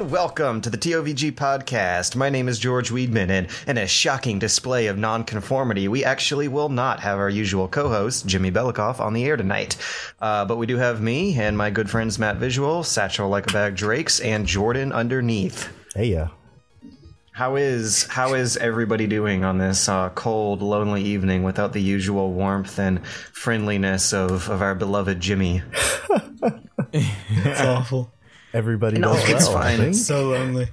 Hello and welcome to the TOVG podcast. My name is George Weedman, and in a shocking display of nonconformity, we actually will not have our usual co-host Jimmy Belikoff on the air tonight. Uh, but we do have me and my good friends Matt Visual, Satchell Like a Bag Drakes, and Jordan underneath. Hey, yeah. How is how is everybody doing on this uh, cold, lonely evening without the usual warmth and friendliness of, of our beloved Jimmy? It's awful. Everybody No, does it's well, fine. think. So lonely.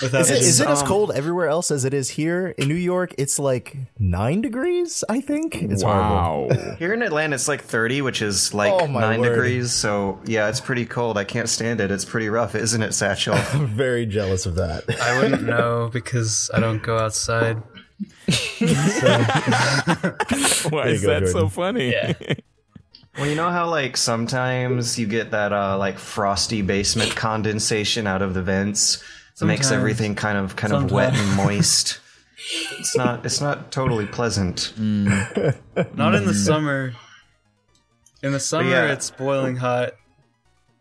Without Is it, Jimmy. it as cold everywhere else as it is here in New York? It's like nine degrees, I think. It's horrible. Here in Atlanta, it's like 30, which is like Oh, my 9 word. degrees. So, yeah, it's pretty cold. I can't stand it. It's pretty rough, isn't it, Satchell? I'm very jealous of that. I wouldn't know because I don't go outside. Why is go, that so funny? Yeah. Well, you know how, like, sometimes you get that, uh, like, frosty basement condensation out of the vents? It makes everything kind of kind of wet and moist. it's not it's not totally pleasant. Not in the summer. In the summer, yeah. it's boiling hot.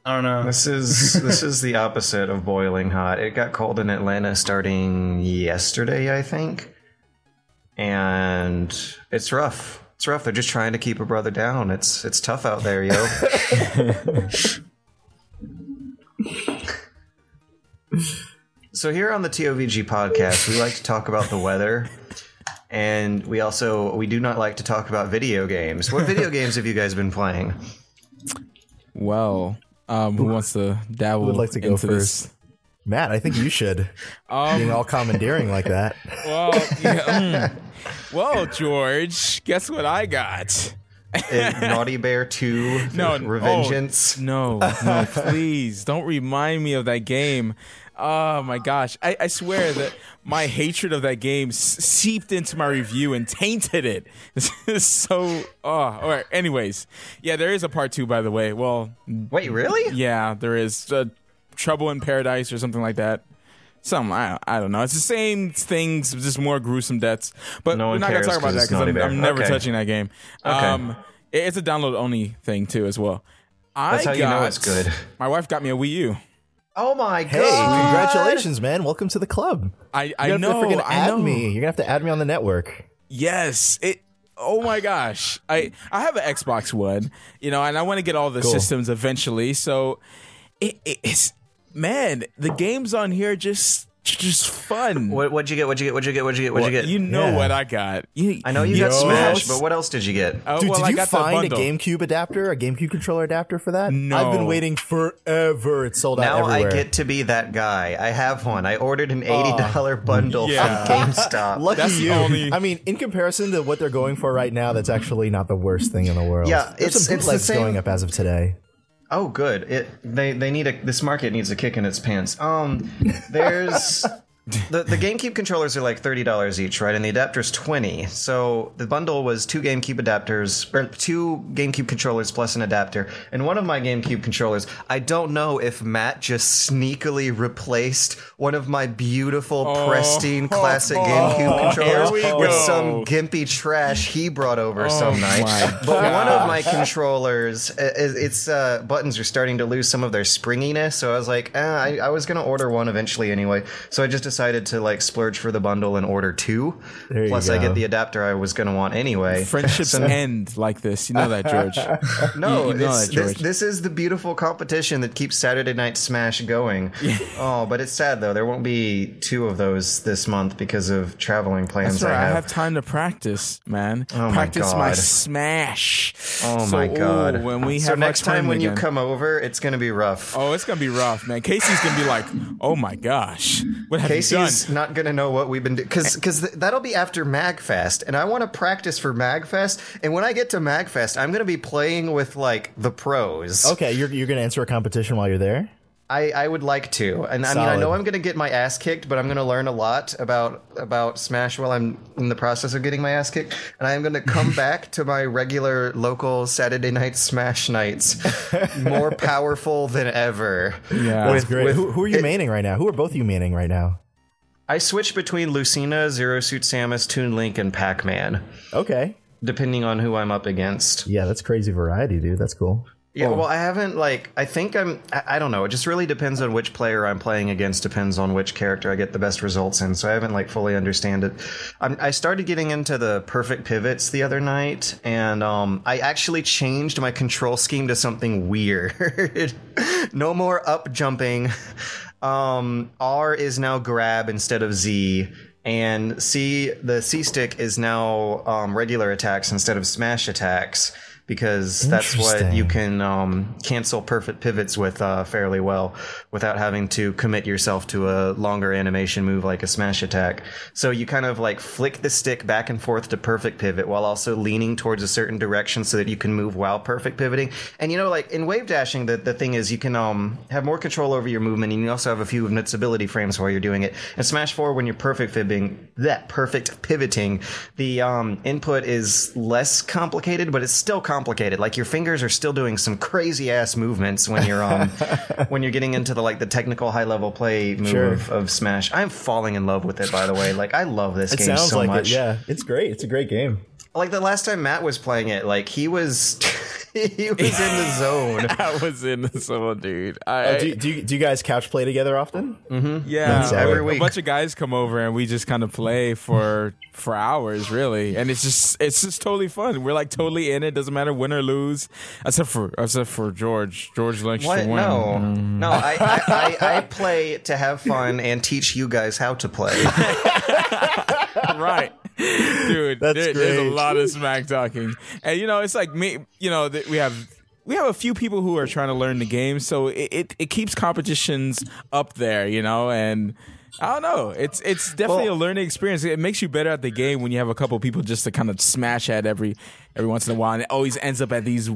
I don't know. This is this is the opposite of boiling hot. It got cold in Atlanta starting yesterday, I think. And it's rough. It's rough. They're just trying to keep a brother down. It's it's tough out there, yo. so here on the TOVG podcast, we like to talk about the weather. And we also we do not like to talk about video games. What video games have you guys been playing? Well, um, who wants to dabble? Who would like to go into first? This? Matt, I think you should. Being Um, all commandeering like that. well, yeah, mm. Well, George, guess what I got? Naughty Bear 2 No, Revengeance. oh, no, no, please don't remind me of that game. Oh my gosh, I, I swear that my hatred of that game s- seeped into my review and tainted it. So. Oh, all right. Anyways, yeah, there is a part two, by the way. Well, Wait, really? Yeah, there is uh, Trouble in Paradise or something like that. Some I, I don't know. It's the same things, just more gruesome deaths. But No we're not gonna talk about that because I'm, I'm never Okay. touching that game. Okay. Um, it- it's a download only thing too, as well. I That's how you know got- it's good. My wife got me a Wii U. Oh my Hey, god! congratulations, man. Welcome to the club. I I You're gonna know. have to freaking I add know. me. You're gonna have to add me on the network. Yes. It. Oh my gosh. I I have an Xbox One, you know, and I want to get all the Cool. systems eventually. So it, it, it's man, the games on here just just fun. What, what'd you get? What'd you get? What'd you get? What'd you get? What'd you get? You know Yeah. what I got. You, I know you got Smash, but what else did you get? Oh, Dude, well, did I you got find a. GameCube adapter, a GameCube controller adapter for that? No. I've been waiting forever. It's sold out now I get to be that guy. I have one. I ordered an eighty dollar bundle Yeah. from GameStop. Lucky That's the you. only- I mean, in comparison to what they're going for right now, that's actually not the worst thing in the world. Yeah, There's it's- some it's the bootlegs same- going up as of today. Oh, good. It they they need a this market needs a kick in its pants. Um, there's the the GameCube controllers are like thirty dollars each, right? And the adapter's twenty. So the bundle was two GameCube adapters, or two GameCube controllers plus an adapter. And one of my GameCube controllers, I don't know if Matt just sneakily replaced one of my beautiful, pristine, classic GameCube controllers with go. some gimpy trash he brought over some night. But one of my controllers, its uh, buttons are starting to lose some of their springiness. So I was like, eh, I, I was gonna order one eventually anyway. So I just decided to like splurge for the bundle and order two. There Plus, I get the adapter I was gonna want anyway. Friendships So- end like this. You know that, George. no, you know that, this, George. this is the beautiful competition that keeps Saturday Night Smash going. Oh, but it's sad though. There won't be two of those this month because of traveling plans That's right. I I have. have time to practice, man. Oh my practice my God. smash. oh So, my god! ooh, when we so have our next time tournament when you come over, it's gonna be rough. Oh, it's gonna be rough, man. Casey's gonna be like, "Oh my gosh, what have you Casey's done?" not gonna know what we've been doing because because th- that'll be after Magfest, and I want to practice for Magfest. And when I get to Magfest, I'm gonna be playing with like the pros. Okay, you're, you're going to enter a competition while you're there? I, I would like to, and I mean I know I'm gonna get my ass kicked, but I'm gonna learn a lot about about Smash while I'm in the process of getting my ass kicked, and I am gonna come back to my regular local Saturday night Smash nights more powerful than ever. Yeah. That's great. with- who, who are you maining right now? Who are both of you maining right now? I switch between Lucina, Zero Suit Samus, Toon Link, and Pac Man. Okay. depending on who I'm up against. Yeah, that's crazy variety, dude. That's cool. Yeah, well, I haven't like. I think I'm. I, I don't know. It just really depends on which player I'm playing against. Depends on which character I get the best results in. So I haven't like fully understand it. I'm, I started getting into the perfect pivots the other night, and um, I actually changed my control scheme to something weird. no more up jumping. Um, R is now grab instead of Z. And C, the C stick is now um, regular attacks instead of smash attacks because that's what you can um, cancel perfect pivots with uh, fairly well without having to commit yourself to a longer animation move like a smash attack. So you kind of like flick the stick back and forth to perfect pivot while also leaning towards a certain direction so that you can move while perfect pivoting. And you know, like in wave dashing, the, the thing is you can um, have more control over your movement and you also have a few invincibility frames while you're doing it. And Smash 4, when you're perfect pivoting, that perfect pivoting, the um, input is less complicated, but it's still complicated. Like your fingers are still doing some crazy ass movements when you're um when you're getting into the like the technical high level play move Sure. of, of Smash. I'm falling in love with it by the way. Like I love this It game sounds so like much. it. Yeah, it's great. It's a great game. Like the last time Matt was playing it, like he was he was in the zone. I was in the zone, dude. I, Uh, do, you- do, you, do you guys couch play together often? yeah, That's every a week. bunch of guys come over and we just kind of play for for hours, really, and it's just it's just totally fun. We're like totally in it. Doesn't matter win or lose, except for except for George. George likes What? to win. No, no. I, I, I, I play to have fun and teach you guys how to play. right dude That's there- there's a lot of smack talking. And you know it's like me you know that we have we have a few people who are trying to learn the game so it, it, it keeps competitions up there you know and I don't know. It's it's definitely Well- a learning experience. It makes you better at the game when you have a couple people just to kind of smash at every every once in a while, and it always ends up at these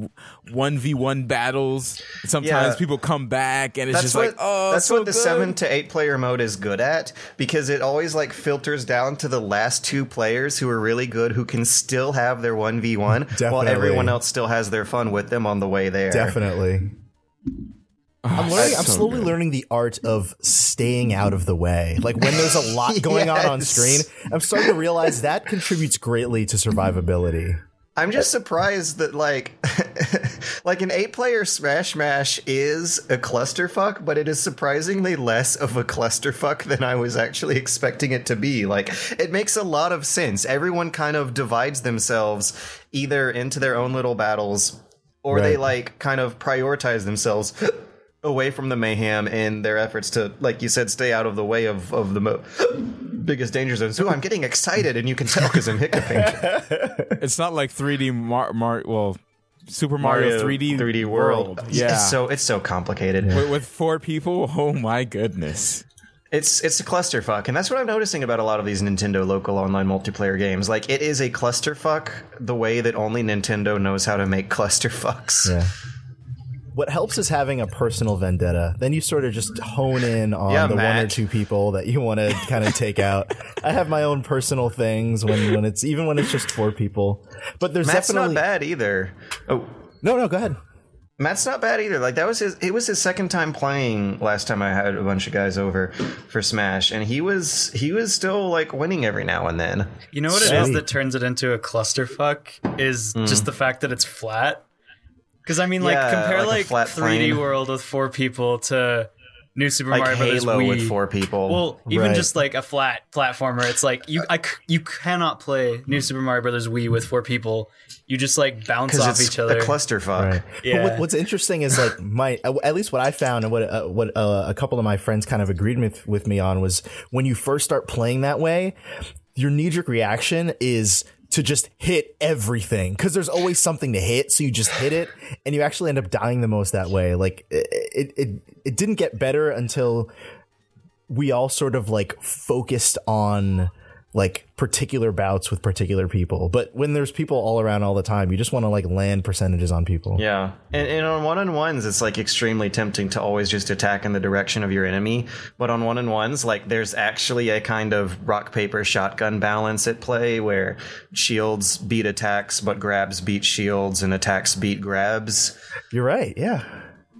one v one battles. Sometimes Yeah. people come back, and it's That's just what like, oh, that's so what the good. seven to eight player mode is good at because it always like filters down to the last two players who are really good who can still have their one v one while everyone else still has their fun with them on the way there. Definitely. I'm oh, learning. I'm so slowly good. learning the art of staying out of the way. Like when there's a lot going on on screen, I'm starting to realize that contributes greatly to survivability. I'm just surprised that like like an eight player Smash Mash is a clusterfuck, but it is surprisingly less of a clusterfuck than I was actually expecting it to be. Like it makes a lot of sense. Everyone kind of divides themselves either into their own little battles or they like kind of prioritize themselves away from the mayhem in their efforts to like you said stay out of the way of of the mo- biggest danger zones. Ooh, I'm getting excited and you can tell cuz I'm hiccuping. It's not like 3D Mar, Mar well, Super Mario, 3D 3D world. Yeah, It's so it's so complicated. with, with four people. Oh my goodness. It's it's a clusterfuck, and that's what I'm noticing about a lot of these Nintendo local online multiplayer games. Like it is a clusterfuck the way that only Nintendo knows how to make clusterfucks. Yeah. What helps is having a personal vendetta. Then you sort of just hone in on Yeah, the one or two people that you want to kind of take out. I have my own personal things when, when it's even when it's just four people. But there's Matt's definitely not bad either. Oh, no, no. Go ahead. Matt's not bad either. Like that was his. It was his second time playing. Last time I had a bunch of guys over for Smash, and he was he was still like winning every now and then. You know what it is that turns it into a clusterfuck is hmm. just the fact that it's flat. Because I mean, like Yeah, compare like like, flat 3D plane. World with four people to New Super Like Mario Brothers Halo Wii. with four people. Well, even Right. just like a flat platformer, it's like you I c you cannot play New Super Mario Brothers Wii with four people. You just like bounce off it's each other. a clusterfuck. Right. Yeah. But what, what's interesting is like my at least what I found and what uh, what uh, a couple of my friends kind of agreed with with me on was when you first start playing that way, your knee jerk reaction is to just hit everything because there's always something to hit, so you just hit it, and you actually end up dying the most that way. Like it it it, didn't get better until we all sort of like focused on like particular bouts with particular people. But when there's people all around all the time, you just want to like land percentages on people. Yeah, and, and on one on ones, it's like extremely tempting to always just attack in the direction of your enemy. But on one on ones, like there's actually a kind of rock paper shotgun balance at play where shields beat attacks, but grabs beat shields, and attacks beat grabs. You're right. Yeah.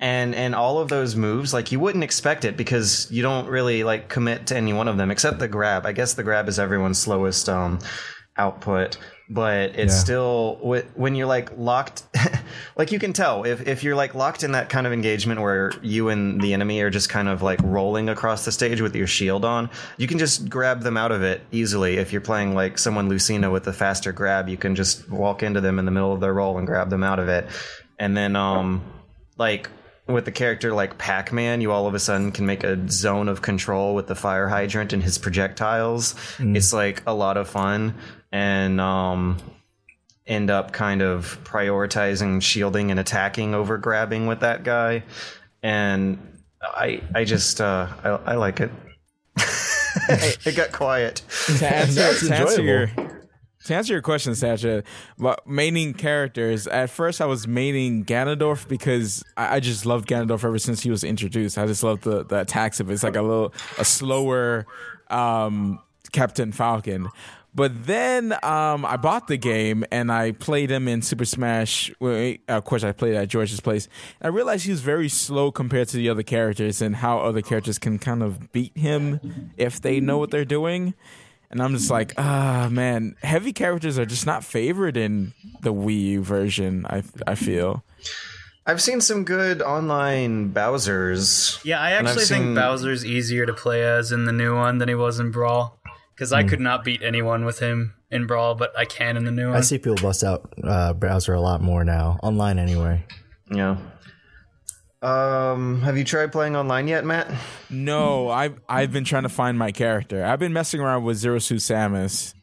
And and all of those moves, like you wouldn't expect it because you don't really like commit to any one of them except the grab. I guess the grab is everyone's slowest um output, but it's Yeah. still when you're like locked. like you can tell if if you're like locked in that kind of engagement where you and the enemy are just kind of like rolling across the stage with your shield on, you can just grab them out of it easily. If you're playing like someone Lucina with a faster grab, you can just walk into them in the middle of their roll and grab them out of it, and then um like with the character like Pac-Man, you all of a sudden can make a zone of control with the fire hydrant and his projectiles. It's like a lot of fun and um end up kind of prioritizing shielding and attacking over grabbing with that guy. And I I just uh I, I like it. it got quiet. to answer, to answer your to answer your question, about maining characters. At first, I was maining Ganondorf because I, I just loved Ganondorf ever since he was introduced. I just loved the the attacks of it. It's like a little a slower um, Captain Falcon. But then um, I bought the game and I played him in Super Smash. Well, of course, I played at George's place. I realized he was very slow compared to the other characters and how other characters can kind of beat him if they know what they're doing. And I'm just like, ah, man, heavy characters are just not favored in the Wii U version. I I feel. I've seen some good online Bowser's. Yeah, I actually think seen- Bowser's easier to play as in the new one than he was in Brawl. Because Hmm. I could not beat anyone with him in Brawl, but I can in the new one. I see people bust out uh, Bowser a lot more now, online anyway. Yeah. Um, have you tried playing online yet, Matt? No, I've I've been trying to find my character. I've been messing around with Zero Suit Samus.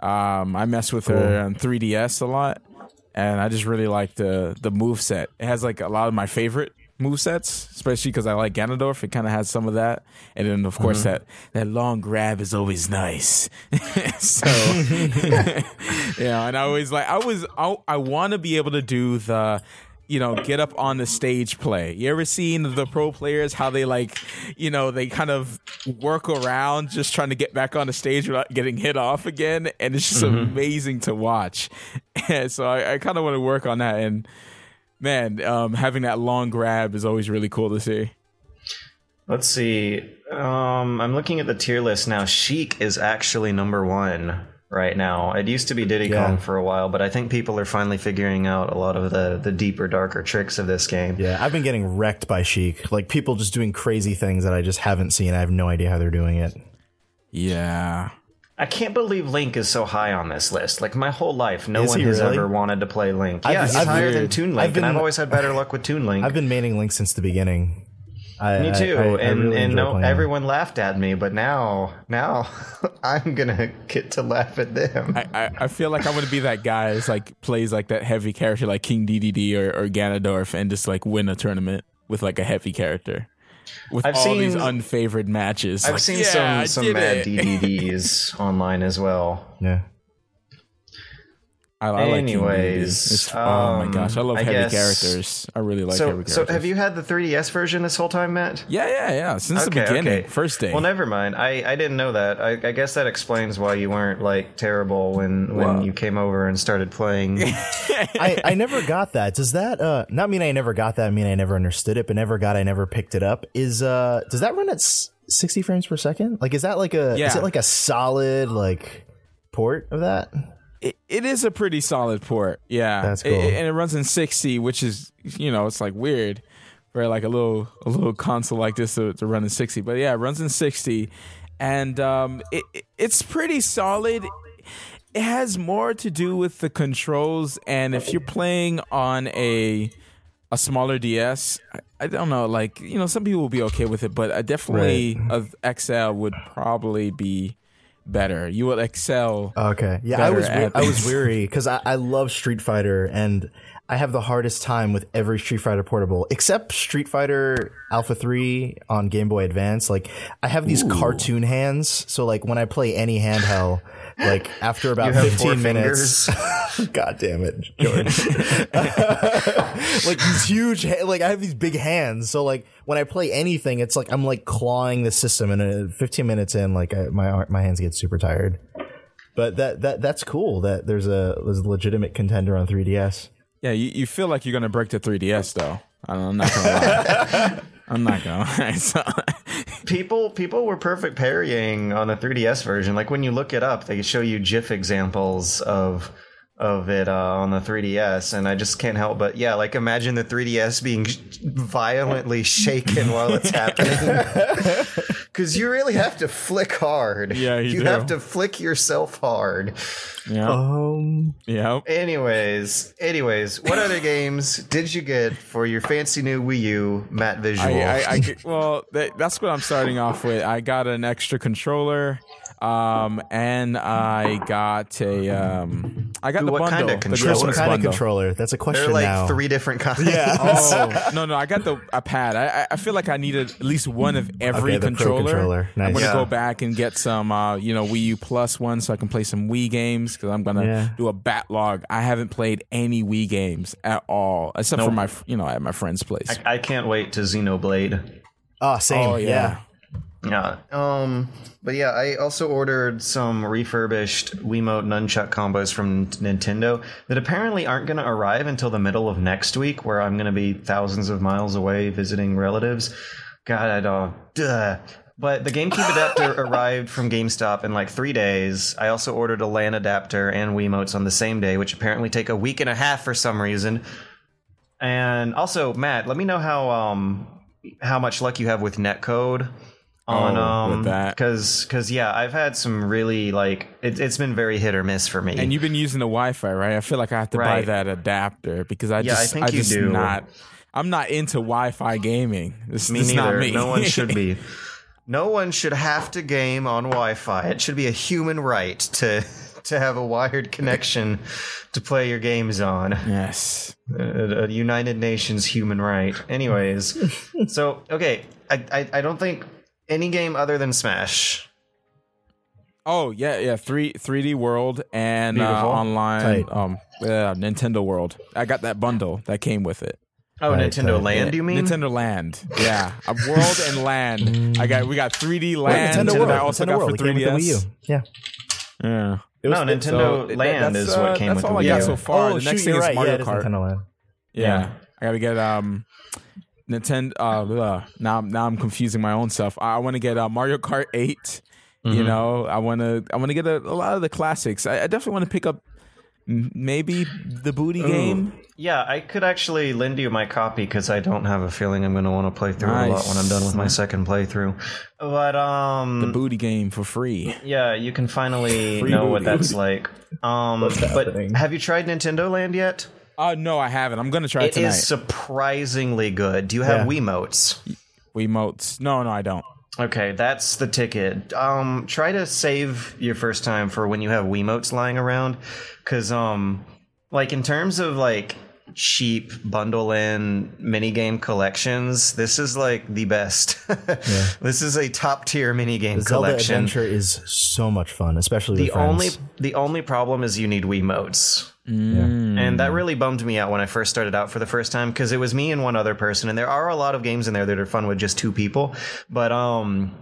Um, I mess with her on 3DS a lot, and I just really like the the move set. It has like a lot of my favorite move sets, especially because I like Ganondorf. It kind of has some of that, and then of course that that long grab is always nice. so yeah, and I always like I was I, I want to be able to do the you know, get up on the stage play. You ever seen the pro players how they like, you know, they kind of work around just trying to get back on the stage without getting hit off again, and it's just amazing to watch. And so I, I kind of want to work on that. And man, um, having that long grab is always really cool to see. Let's see. Um, I'm looking at the tier list now. Sheik is actually number one right now. It used to be Diddy Yeah. Kong for a while, but I think people are finally figuring out a lot of the the deeper, darker tricks of this game. Yeah, I've been getting wrecked by Sheik. Like people just doing crazy things that I just haven't seen. I have no idea how they're doing it. Yeah. I can't believe Link is so high on this list. Like my whole life, no Is one has really? ever wanted to play Link. I've- yeah, he's I've- higher than weird. Toon I've Link, been- and I've always had better luck with Toon Link. I've been maining Link since the beginning. I, Me too, I- I and really and enjoy no, everyone laughed at me, but now now I'm gonna get to laugh at them. I, I, I feel like I'm gonna be that guy that's like plays like that heavy character like King Dedede or, or Ganondorf and just like win a tournament with like a heavy character. With I've all these unfavored matches. I've Like, seen yeah, some some did mad it. DVDs online as well. Yeah. I, I like King Anyways, Dedede. It's- oh my um, gosh, I love I heavy guess- characters. I really like so heavy characters. so have you had the 3DS version this whole time, Matt? Yeah, yeah, yeah. Since the beginning, first day. Well, never mind. I, I didn't know that. I, I guess that explains why you weren't like terrible when when Well- you came over and started playing. I, I never got that. Does that uh not mean I never got that I mean I never understood it, but never got I never picked it up? Is uh does that run at s- 60 frames per second? Like is that like a yeah. is it like a solid like port of that? It, it is a pretty solid port. Yeah, That's cool. it- and it runs in sixty, which is you know it's like weird for like a little a little console like this to, to run in sixty. But yeah, it runs in sixty, and um, it, it- it's pretty solid. It has more to do with the controls, and if you're playing on a a smaller DS, I, I don't know. Like you know, some people will be okay with it, but I definitely a XL would probably be better. You will excel. Okay. Yeah, I was we- I was weary because I, I love Street Fighter and I have the hardest time with every Street Fighter portable except Street Fighter Alpha 3 on Game Boy Advance. Like I have these cartoon hands, so like when I play any handheld, like after about You have four 15 minutes, God damn it, George. like these huge, ha- like I have these big hands. So like when I play anything, it's like I'm like clawing the system, and uh, 15 minutes in, like I, my ar- my hands get super tired. But that that that's cool. That there's a there's a legitimate contender on 3ds. Yeah, you, you feel like you're gonna break the 3ds though. I'm not gonna lie. I'm not lie. So, people people were perfect parrying on the 3DS version. Like when you look it up, they show you GIF examples of of it uh, on the 3DS, and I just can't help but yeah, like imagine the 3DS being violently shaken while it's happening. Because you really have to flick hard. Yeah, you you do. have to flick yourself hard. Yeah. Um, yeah. Anyways, anyways, what other games did you get for your fancy new Wii U Matt Visual? I, I, I well, that, that's what I'm starting off with. I got an extra controller, um, and I got a, um, I got Ooh, the what bundle, kind of the controller? what Christmas kind of controller? That's a question They're like now. three different kinds. Yeah. Oh no, no, I got the a pad. I, I- I feel like I needed at least one of every Okay, the Pro controller. controller. I'm gonna Yeah. go back and get some, uh, you know, Wii U Plus one, so I can play some Wii games because I'm gonna Yeah. do a backlog. I haven't played any Wii games at all, except for my, you know, at my friend's place. I can't wait to Xenoblade. Oh, same. oh yeah. yeah. Yeah. Um. But yeah, I also ordered some refurbished Wiimote nunchuck combos from Nintendo that apparently aren't going to arrive until the middle of next week, where I'm going to be thousands of miles away visiting relatives. God, I don't. Duh. But the GameCube adapter arrived from GameStop in like three days. I also ordered a LAN adapter and Wiimotes on the same day, which apparently take a week and a half for some reason. And also, Matt, let me know how um how much luck you have with netcode on Oh, um because because yeah, I've had some really like it, it's been very hit or miss for me. And you've been using the Wi-Fi, right? I feel like I have to buy that adapter because I Yeah, I just, think you just do. not. I'm not into Wi-Fi gaming. This, me is neither. not me. No one should be. No one should have to game on Wi-Fi. It should be a human right to to have a wired connection to play your games on. yes. a, a United Nations human right. Anyways, so okay, I, I I don't think any game other than Smash. Oh yeah, yeah. Three 3D World and uh, online Tight. um yeah, Nintendo World. I got that bundle that came with it. Oh, Right, Nintendo right. Land, you mean? Nintendo Land? Yeah, a World and Land. I got we got 3D Land. Nintendo and World. I also Nintendo got World. for It came with the 3DS. Yeah. Yeah. It was- no, it- Nintendo So, Land that's, is what uh, came that's with all the I Wii got U. so far. Oh, the shoot, next thing you're is right. Mario yeah, Kart. Nintendo Land. Yeah. I gotta get um Nintendo. Uh, ugh. now, now I'm confusing my own self. I, want to get uh, Mario Kart 8 You Mm-hmm. know, I want to. I want to get a, a lot of the classics. I, I definitely want to pick up maybe the booty game. Yeah, I could actually lend you my copy because I don't have a feeling I'm going to want to play through it a lot when I'm done with my second playthrough. But um, The booty game for free. yeah, you can finally Free know what that's like. Um, but happening? have you tried Nintendo Land yet? Uh no, I haven't. I'm gonna try it It tonight. is surprisingly good. Do you have Yeah. Wiimotes? Wiimotes. No, no, I don't. Okay, that's the ticket. Um, try to save your first time for when you have Wiimotes lying around, because um, like in terms of like cheap bundle in minigame collections, this is like the best. yeah. This is a top tier minigame Zelda collection. Adventure is so much fun, especially The with only the only problem is you need Wiimotes. Yeah. And that really bummed me out when I first started out for the first time because it was me and one other person, and there are a lot of games in there that are fun with just two people. But um,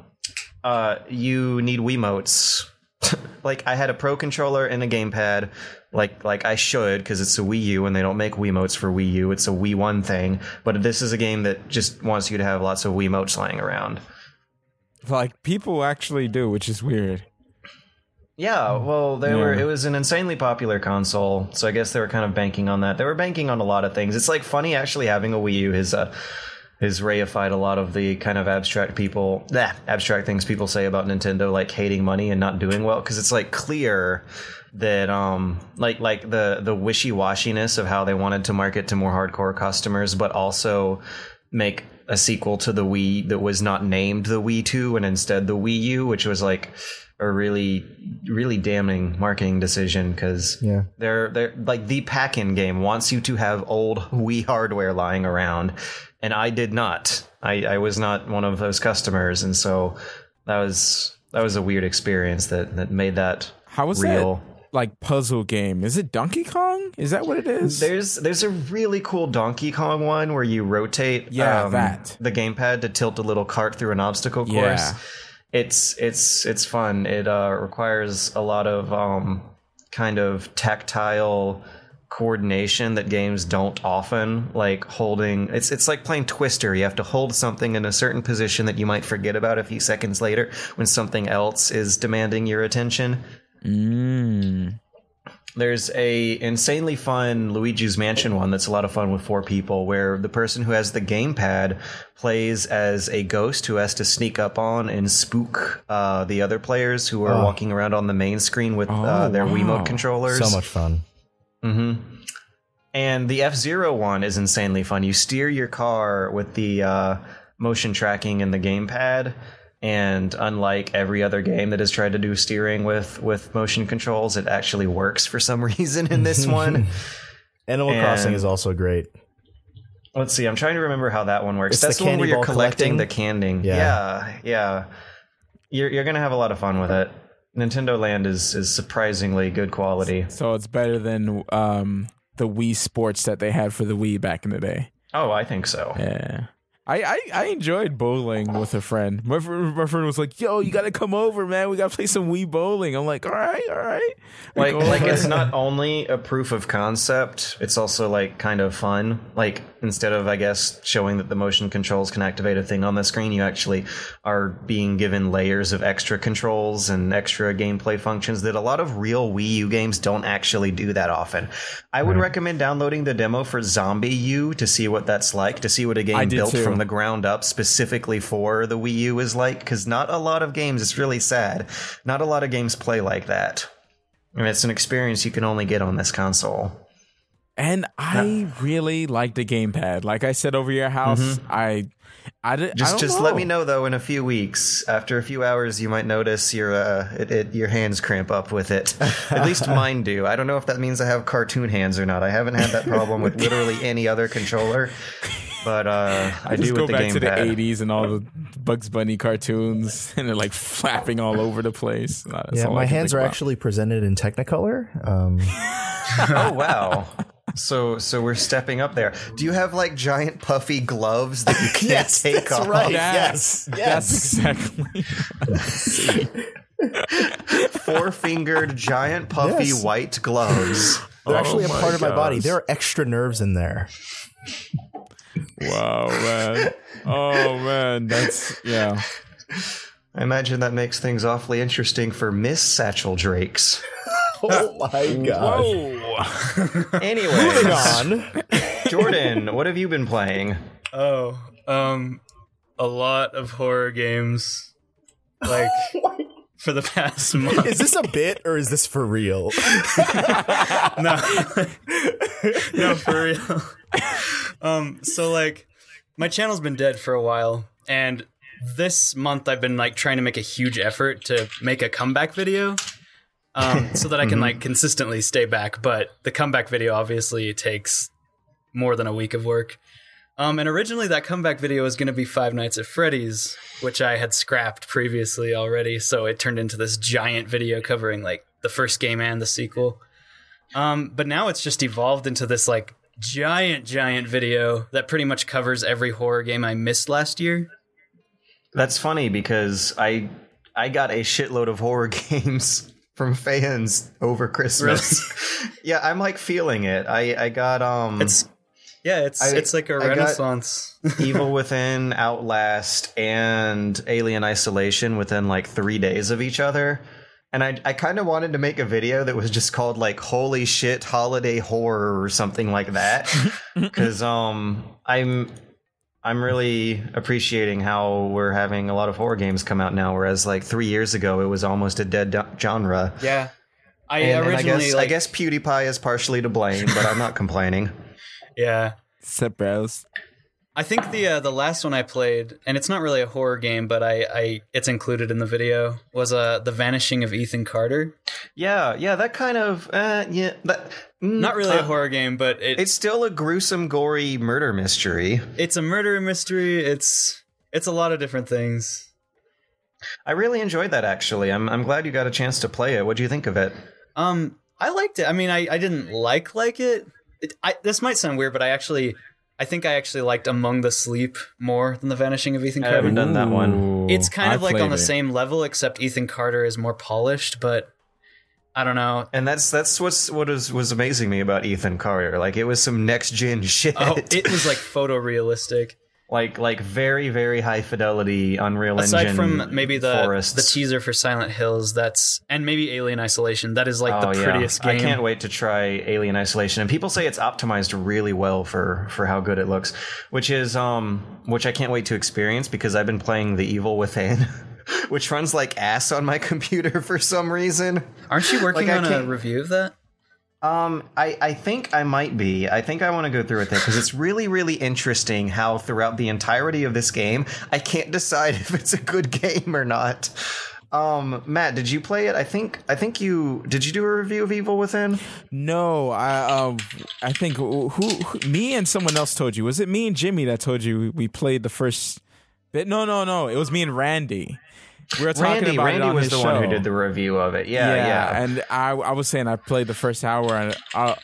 uh, you need Wiimotes. like I had a Pro controller and a gamepad, like like I should because it's a Wii U and they don't make Wiimotes for Wii U. It's a Wii One thing. But this is a game that just wants you to have lots of Wiimotes lying around. Like people actually do, which is weird. Yeah, well, they were. It was an insanely popular console, so I guess they were kind of banking on that. They were banking on a lot of things. It's like funny actually having a Wii U has uh, has reified a lot of the kind of abstract people, nah, abstract things people say about Nintendo, like hating money and not doing well, because it's like clear that um like like the the wishy washiness of how they wanted to market to more hardcore customers, but also make a sequel to the Wii that was not named the Wii 2 and instead the Wii U, which was like a really really damning marketing decision because Yeah. they're they're like the pack-in game wants you to have old Wii hardware lying around, and I did not. I, I was not one of those customers, and so that was that was a weird experience that that made that How is real. that? Like puzzle game? Is it Donkey Kong? Is that what it is? There's there's a really cool Donkey Kong one where you rotate Yeah, um, that. the gamepad to tilt a little cart through an obstacle course. Yeah. It's it's it's fun. It uh, requires a lot of um, kind of tactile coordination that games don't often like holding it's it's like playing twister you have to hold something in a certain position that you might forget about a few seconds later when something else is demanding your attention Mm. There's a insanely fun Luigi's Mansion one that's a lot of fun with four people where the person who has the gamepad plays as a ghost who has to sneak up on and spook uh, the other players who are walking around on the main screen with uh, Oh, their wow. Wiimote controllers. So much fun. Mm-hmm. And the F Zero one is insanely fun. You steer your car with the uh, motion tracking and the gamepad. And unlike every other game that has tried to do steering with, with motion controls, it actually works for some reason in this one. Animal And- Crossing is also great. Let's see. I'm trying to remember how that one works. It's That's the the, one where candy you're ball collecting collecting? the candy. Yeah. Yeah, yeah. You're you're gonna have a lot of fun with it. Nintendo Land is is surprisingly good quality. So it's better than um, the Wii Sports that they had for the Wii back in the day. Oh, I think so. Yeah. I, I, I enjoyed bowling with a friend. My, my friend was like, "Yo, you gotta come over, man. We gotta play some Wii bowling." I'm like, "All right, all right." Like like it's not only a proof of concept, it's also like kind of fun. Like instead of I guess showing that the motion controls can activate a thing on the screen, you actually are being given layers of extra controls and extra gameplay functions that a lot of real Wii U games don't actually do that often. I would recommend downloading the demo for ZombiU to see what that's like, to see what a game built too. from the ground up specifically for the Wii U is like cuz not a lot of games, it's really sad. Not a lot of games play like that. And it's an experience you can only get on this console. and I really like the gamepad. Like I said over your house, I I did Mm-hmm. Just I just let me know though in a few weeks. After a few hours you might notice your uh it, it, your hands cramp up with it. At least mine do. I don't know if that means I have cartoon hands or not. I haven't had that problem with literally any other controller. But uh I, Just do go with the back to the gamepad. '80s and all the Bugs Bunny cartoons, and they're like flapping all over the place. That's Yeah, my hands are about. actually presented in Technicolor. Um, Oh wow. So so we're stepping up there. Do you have like giant puffy gloves that you can't take off? right. Yes, Yes, that's exactly. Four fingered giant puffy Yes. white gloves. They're actually a Oh my part of my body. There are extra nerves in there. Wow, man. Oh man, that's yeah. I imagine that makes things awfully interesting for Miss Satchell Drakes. Oh my god. anyway. Moving on. Jordan, what have you been playing? Oh, um, a lot of horror games, like for the past month. Is this a bit or is this for real? no, no, for real. um, so like, my channel's been dead for a while, and this month I've been like trying to make a huge effort to make a comeback video, um, so that I can like consistently stay back. But the comeback video obviously takes more than a week of work. Um, and originally that comeback video was going to be Five Nights at Freddy's, which I had scrapped previously already. So it turned into this giant video covering like the first game and the sequel. Um, but now it's just evolved into this like giant, giant video that pretty much covers every horror game I missed last year. That's funny because I I got a shitload of horror games from fans over Christmas. yeah, I'm like feeling it. I I got um It's yeah, it's I- it's like a I renaissance. Evil Within, Outlast, and Alien Isolation within like three days of each other. And I, I kind of wanted to make a video that was just called like "Holy Shit Holiday Horror" or something like that, because um I'm I'm really appreciating how we're having a lot of horror games come out now, whereas like three years ago it was almost a dead do- genre. yeah, I And, and I originally guess like I guess PewDiePie is partially to blame, but I'm not complaining. yeah. Sup, bros? I think the uh, the last one I played, and it's not really a horror game, but I, I it's included in the video, was uh, the Vanishing of Ethan Carter. Yeah, yeah, that kind of uh, yeah, that mm, Not really a uh, horror game, but it, It's still a gruesome, gory murder mystery. it's a murder mystery. It's it's a lot of different things. I really enjoyed that actually. I'm I'm glad you got a chance to play it. What do you think of it? Um, I liked it. I mean, I, I didn't like like it. it I, this might sound weird, but I actually I think I actually liked Among the Sleep more than the Vanishing of Ethan Carter. I haven't done that one. It's kind I of like on the it. same level, except Ethan Carter is more polished. But I don't know. And that's that's what's what is was amazing me about Ethan Carter. Like it was some next gen shit. Oh, it was like photorealistic. Like like very very high fidelity Unreal Aside Engine. Aside from maybe the forests. the teaser for Silent Hills, that's and maybe Alien Isolation. That is like Oh, the yeah. prettiest game. I can't wait to try Alien Isolation. And people say it's optimized really well for for how good it looks, which is um which I can't wait to experience because I've been playing The Evil Within, which runs like ass on my computer for some reason. Aren't you working Like, on a review of that? Um, I, I think I might be. I think I want to go through with it because it's really, really interesting how throughout the entirety of this game, I can't decide if it's a good game or not. Um, Matt, did you play it? I think I think you did. You do a review of Evil Within? No, I um, I think who, who me and someone else told you. Was it me and Jimmy that told you we played the first bit? No, no, no. It was me and Randy. We were talking Randy, about Randy it on was his the show. one who did the review of it. Yeah, yeah. yeah. And I, I was saying I played the first hour and uh,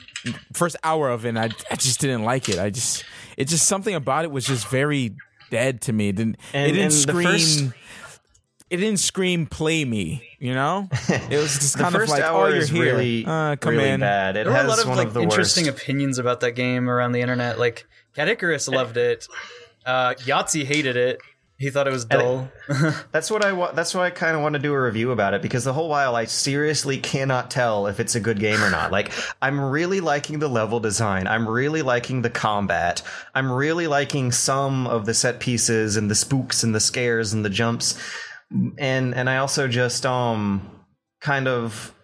first hour of it. and I, I just didn't like it. I just, it just something about it was just very dead to me. It didn't, And- it didn't scream. first- it didn't scream play me, you know? It was just the kind of first like, hour oh, you're is here. really, uh, come really in. bad. It There were a lot of like of the interesting worst. opinions about that game around the internet. Like Cat Icarus loved it. Uh, Yahtzee hated it. He thought it was dull. That's what I wa- that's why I kind of want to do a review about it because the whole while I seriously cannot tell if it's a good game or not. Like I'm really liking the level design. I'm really liking the combat. I'm really liking some of the set pieces and the spooks and the scares and the jumps. And and I also just um kind of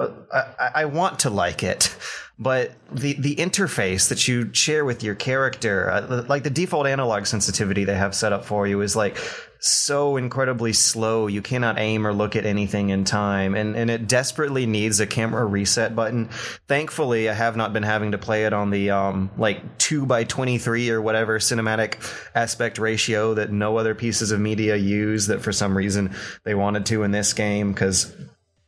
I, I want to like it, but the the interface that you share with your character, uh, like the default analog sensitivity they have set up for you, is like so incredibly slow. You cannot aim or look at anything in time, and and it desperately needs a camera reset button. Thankfully, I have not been having to play it on the um like two by twenty three or whatever cinematic aspect ratio that no other pieces of media use. That for some reason they wanted to in this game because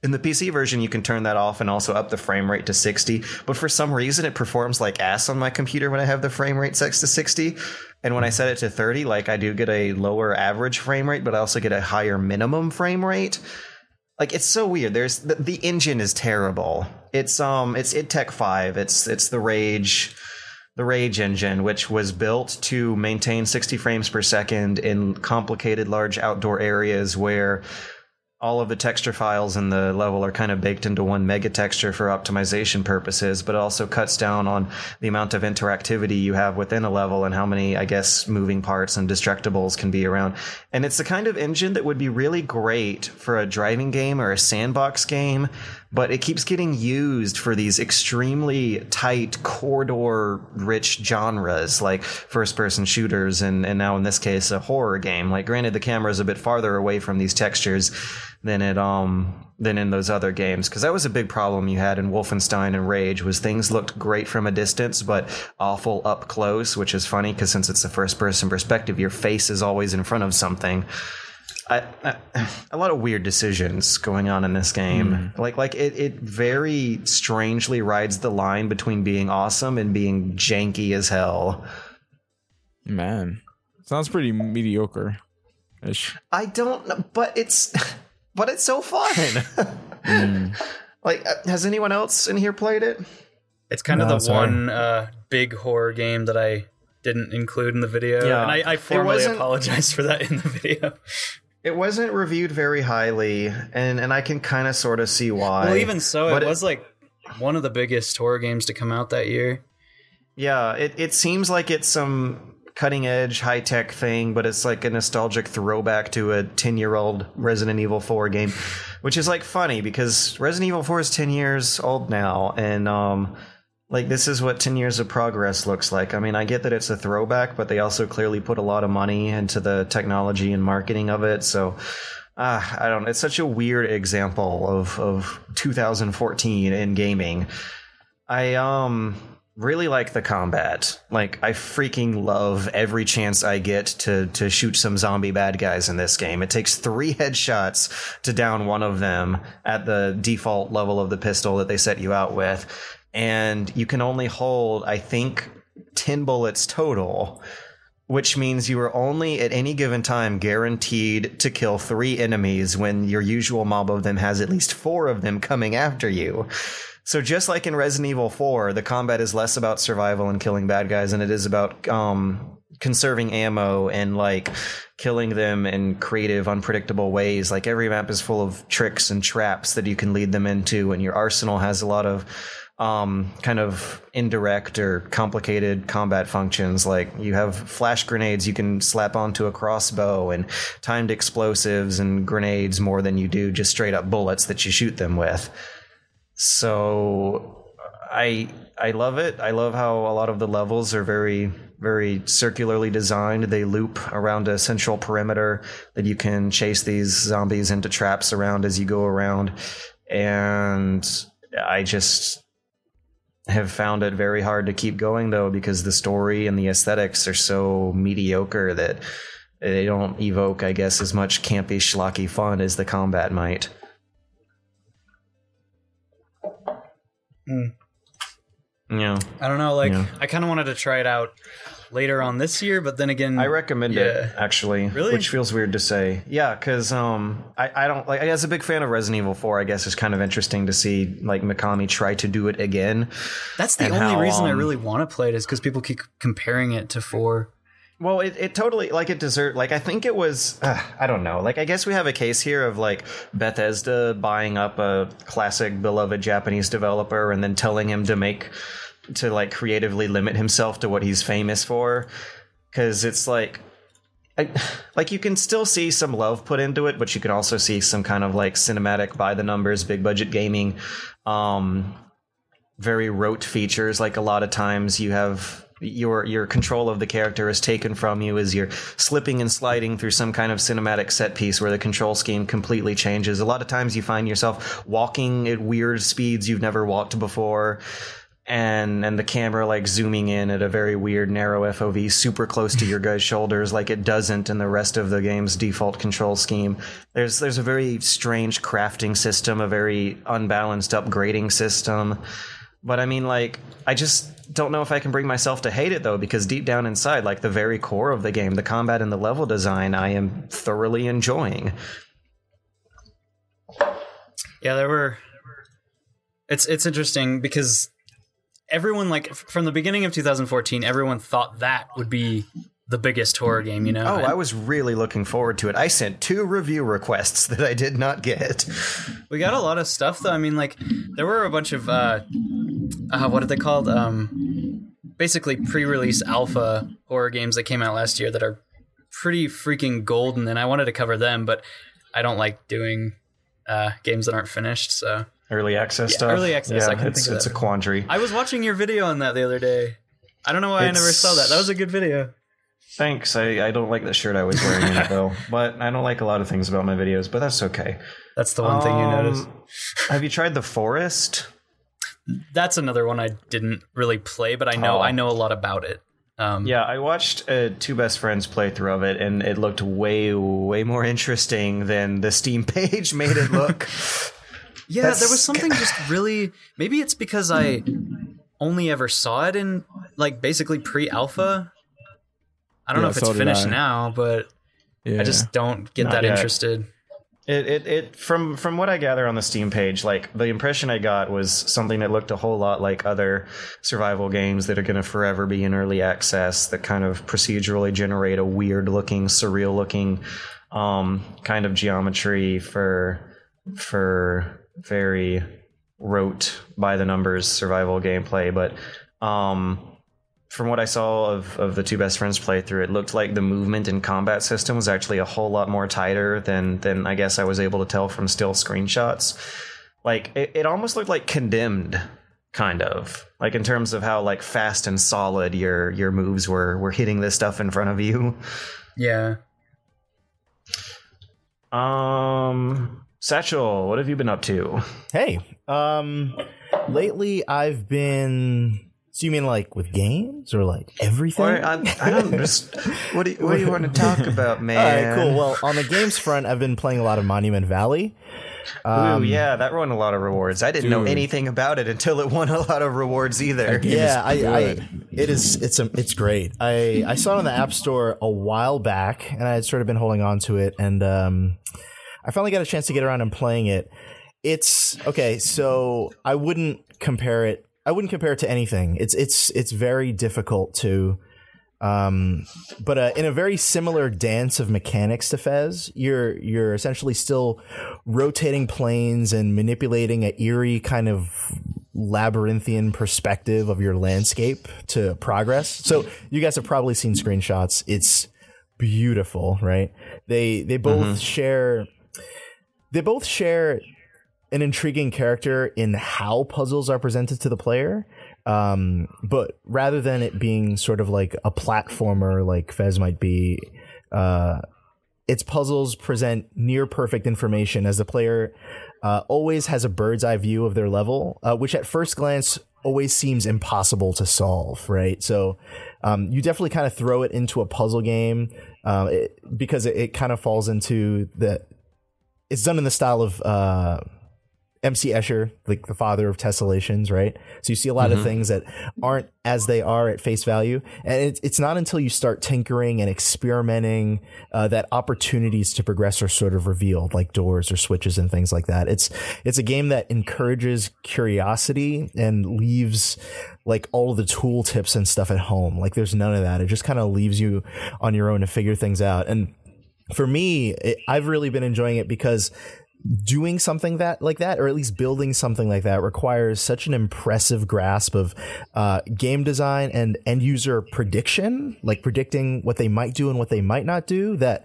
in the PC version, you can turn that off and also up the frame rate to 60. But for some reason, it performs like ass on my computer when I have the frame rate set to 60. And when I set it to 30, like I do get a lower average frame rate, but I also get a higher minimum frame rate. Like it's so weird. There's the, the engine is terrible. It's um it's id Tech 5. It's it's the Rage the Rage engine, which was built to maintain 60 frames per second in complicated large outdoor areas where all of the texture files in the level are kind of baked into one mega texture for optimization purposes, but it also cuts down on the amount of interactivity you have within a level and how many, I guess, moving parts and destructibles can be around. And it's the kind of engine that would be really great for a driving game or a sandbox game, but it keeps getting used for these extremely tight corridor rich genres like first person shooters and, and now in this case a horror game. Like granted the camera is a bit farther away from these textures than it um than in those other games because that was a big problem you had in Wolfenstein and Rage was things looked great from a distance but awful up close, which is funny because since it's a first person perspective, your face is always in front of something. I, I, a lot of weird decisions going on in this game. Like like it, it very strangely rides the line between being awesome and being janky as hell. Man, sounds pretty mediocre. Ish. I don't know, but it's but it's so fun. Like, uh, has anyone else in here played it? It's kind No, of the sorry. one uh, big horror game that I didn't include in the video, Yeah. and I, I formally apologize for that in the video. It wasn't reviewed very highly, and and I can kind of sort of see why. well, even so, But it was like one of the biggest horror games to come out that year. Yeah, it, it seems like it's some cutting edge, high tech thing, but it's like a nostalgic throwback to a 10 year old Resident Evil 4 game, which is like funny because Resident Evil 4 is 10 years old now. And, um, like this is what 10 years of progress looks like. I mean, I get that it's a throwback, but they also clearly put a lot of money into the technology and marketing of it. So, ah, I don't. Know. It's such a weird example of of 2014 in gaming. I um really like the combat. Like I freaking love every chance I get to to shoot some zombie bad guys in this game. It takes 3 headshots to down one of them at the default level of the pistol that they set you out with. And you can only hold I think 10 bullets total which means you are only at any given time guaranteed to kill three enemies when your usual mob of them has at least four of them coming after you. So just like in Resident Evil 4, the combat is less about survival and killing bad guys than it is about um, conserving ammo and like killing them in creative, unpredictable ways. Like every map is full of tricks and traps that you can lead them into, and your arsenal has a lot of um, kind of indirect or complicated combat functions. Like you have flash grenades you can slap onto a crossbow, and timed explosives and grenades more than you do just straight up bullets that you shoot them with. So I I love it. I love how a lot of the levels are very very circularly designed. They loop around a central perimeter that you can chase these zombies into traps around as you go around. And I just have found it very hard to keep going though because the story and the aesthetics are so mediocre that they don't evoke, I guess, as much campy schlocky fun as the combat might. Hmm. Yeah. I don't know. Like, Yeah. I kind of wanted to try it out later on this year, but then again, I recommend it actually, Really? which feels weird to say. Yeah, because um, I, I don't like. As a big fan of Resident Evil Four, I guess it's kind of interesting to see like Mikami try to do it again. that's the only how, reason I um, really want to play it is because people keep comparing it to four. Well, it, it totally like it desert. Like I think it was. Uh, I don't know. Like I guess we have a case here of like Bethesda buying up a classic beloved Japanese developer and then telling him to make to like creatively limit himself to what he's famous for. Because it's like. I, like you can still see some love put into it, but you can also see some kind of like cinematic by the numbers, big budget gaming, um, very rote features. Like a lot of times you have your your control of the character is taken from you as you're slipping and sliding through some kind of cinematic set piece where the control scheme completely changes. A lot of times you find yourself walking at weird speeds you've never walked before. And and the camera like zooming in at a very weird narrow FOV super close to your guy's shoulders like it doesn't in the rest of the game's default control scheme. There's there's a very strange crafting system, a very unbalanced upgrading system. But I mean, like, I just don't know if I can bring myself to hate it though, because deep down inside, like the very core of the game, the combat and the level design, I am thoroughly enjoying. Yeah, there were. It's it's interesting because everyone like f- from the beginning of 2014, everyone thought that would be the biggest horror game. You know? Oh, And I was really looking forward to it. I sent two review requests that I did not get. we got a lot of stuff though. I mean, like there were a bunch of uh, uh what are they called? Um, basically pre-release alpha horror games that came out last year that are pretty freaking golden, and I wanted to cover them, but I don't like doing uh games that aren't finished, so. Early access stuff. early access, Yeah, I it's, think of it's a quandary. I was watching your video on that the other day. I don't know why I never saw that. That was a good video. Thanks. I, I don't like the shirt I was wearing in it though, but I don't like a lot of things about my videos, but that's okay. That's the one thing you Um, noticed. Have you tried the forest? That's another one I didn't really play, but I know Oh. I know a lot about it. Um, Yeah, I watched uh, two best friends playthrough of it, and it looked way, way more interesting than the Steam page made it look. Yeah. That's- There was something just really. Maybe it's because I only ever saw it in like basically pre-alpha. I don't Yeah, know if it's so did finished I. now, but Yeah. I just don't get Not that yet. interested. It, it, it, from from what I gather on the Steam page, like the impression I got was something that looked a whole lot like other survival games that are going to forever be in early access. That kind of procedurally generate a weird looking, surreal looking, um, kind of geometry for for very rote by the numbers survival gameplay. But um, from what I saw of, of the two best friends playthrough, it looked like the movement and combat system was actually a whole lot more tighter than than I guess I was able to tell from still screenshots. Like it, it almost looked like condemned, kind of like in terms of how like fast and solid your your moves were were hitting this stuff in front of you. Yeah. Um, Satchell, what have you been up to? Hey, um, lately I've been. So you mean like with games or like everything? Or, I, I don't just what do you, what do you want to talk about, man? All right, cool. Well, on the games front, I've been playing a lot of Monument Valley. Ooh, yeah, that won a lot of rewards. I didn't know anything about it until it won a lot of rewards either. Yeah, I, I. It is. It's a, It's great. I I saw it on the App Store a while back, and I had sort of been holding on to it, and um, I finally got a chance to get around and playing it. It's okay. So I wouldn't compare it. I wouldn't compare it to anything. It's it's it's very difficult to. Um, but uh, in a very similar dance of mechanics to Fez, you're you're essentially still rotating planes and manipulating an eerie kind of labyrinthian perspective of your landscape to progress. So you guys have probably seen screenshots. It's beautiful, right? They they both share they both share an intriguing character in how puzzles are presented to the player. Um, but rather than it being sort of like a platformer like Fez might be, uh, its puzzles present near perfect information as the player uh, always has a bird's eye view of their level, uh, which at first glance always seems impossible to solve, right? So um, you definitely kind of throw it into a puzzle game um, it, because it, it kind of falls into the. It's done in the style of uh, MC Escher, like the father of tessellations, right? So you see a lot of things that aren't as they are at face value, and it's it's not until you start tinkering and experimenting uh, that opportunities to progress are sort of revealed, like doors or switches and things like that. It's it's a game that encourages curiosity and leaves like all the tool tips and stuff at home. Like there's none of that. It just kind of leaves you on your own to figure things out. And for me, it, I've really been enjoying it because doing something that like that or at least building something like that requires such an impressive grasp of uh, game design and end user prediction like predicting what they might do and what they might not do that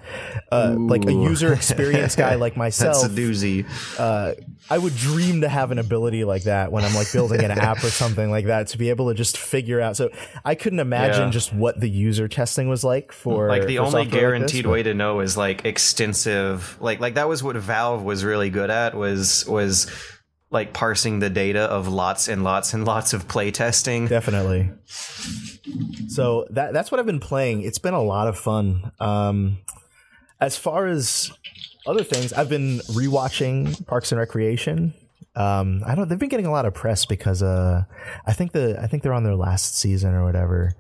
uh, like a user experience guy like myself That's a doozy. uh, I would dream to have an ability like that when I'm like building an app or something like that to be able to just figure out. So I couldn't imagine Yeah. just what the user testing was like for like the only software like this, guaranteed way to know is like extensive like like that was what valve was really good at was was like parsing the data of lots and lots and lots of play testing Definitely. So that that's what I've been playing. It's been a lot of fun. Um, as far as other things, I've been rewatching Parks and Recreation. Um, I don't. They've been getting a lot of press because uh, I think the I think they're on their last season or whatever.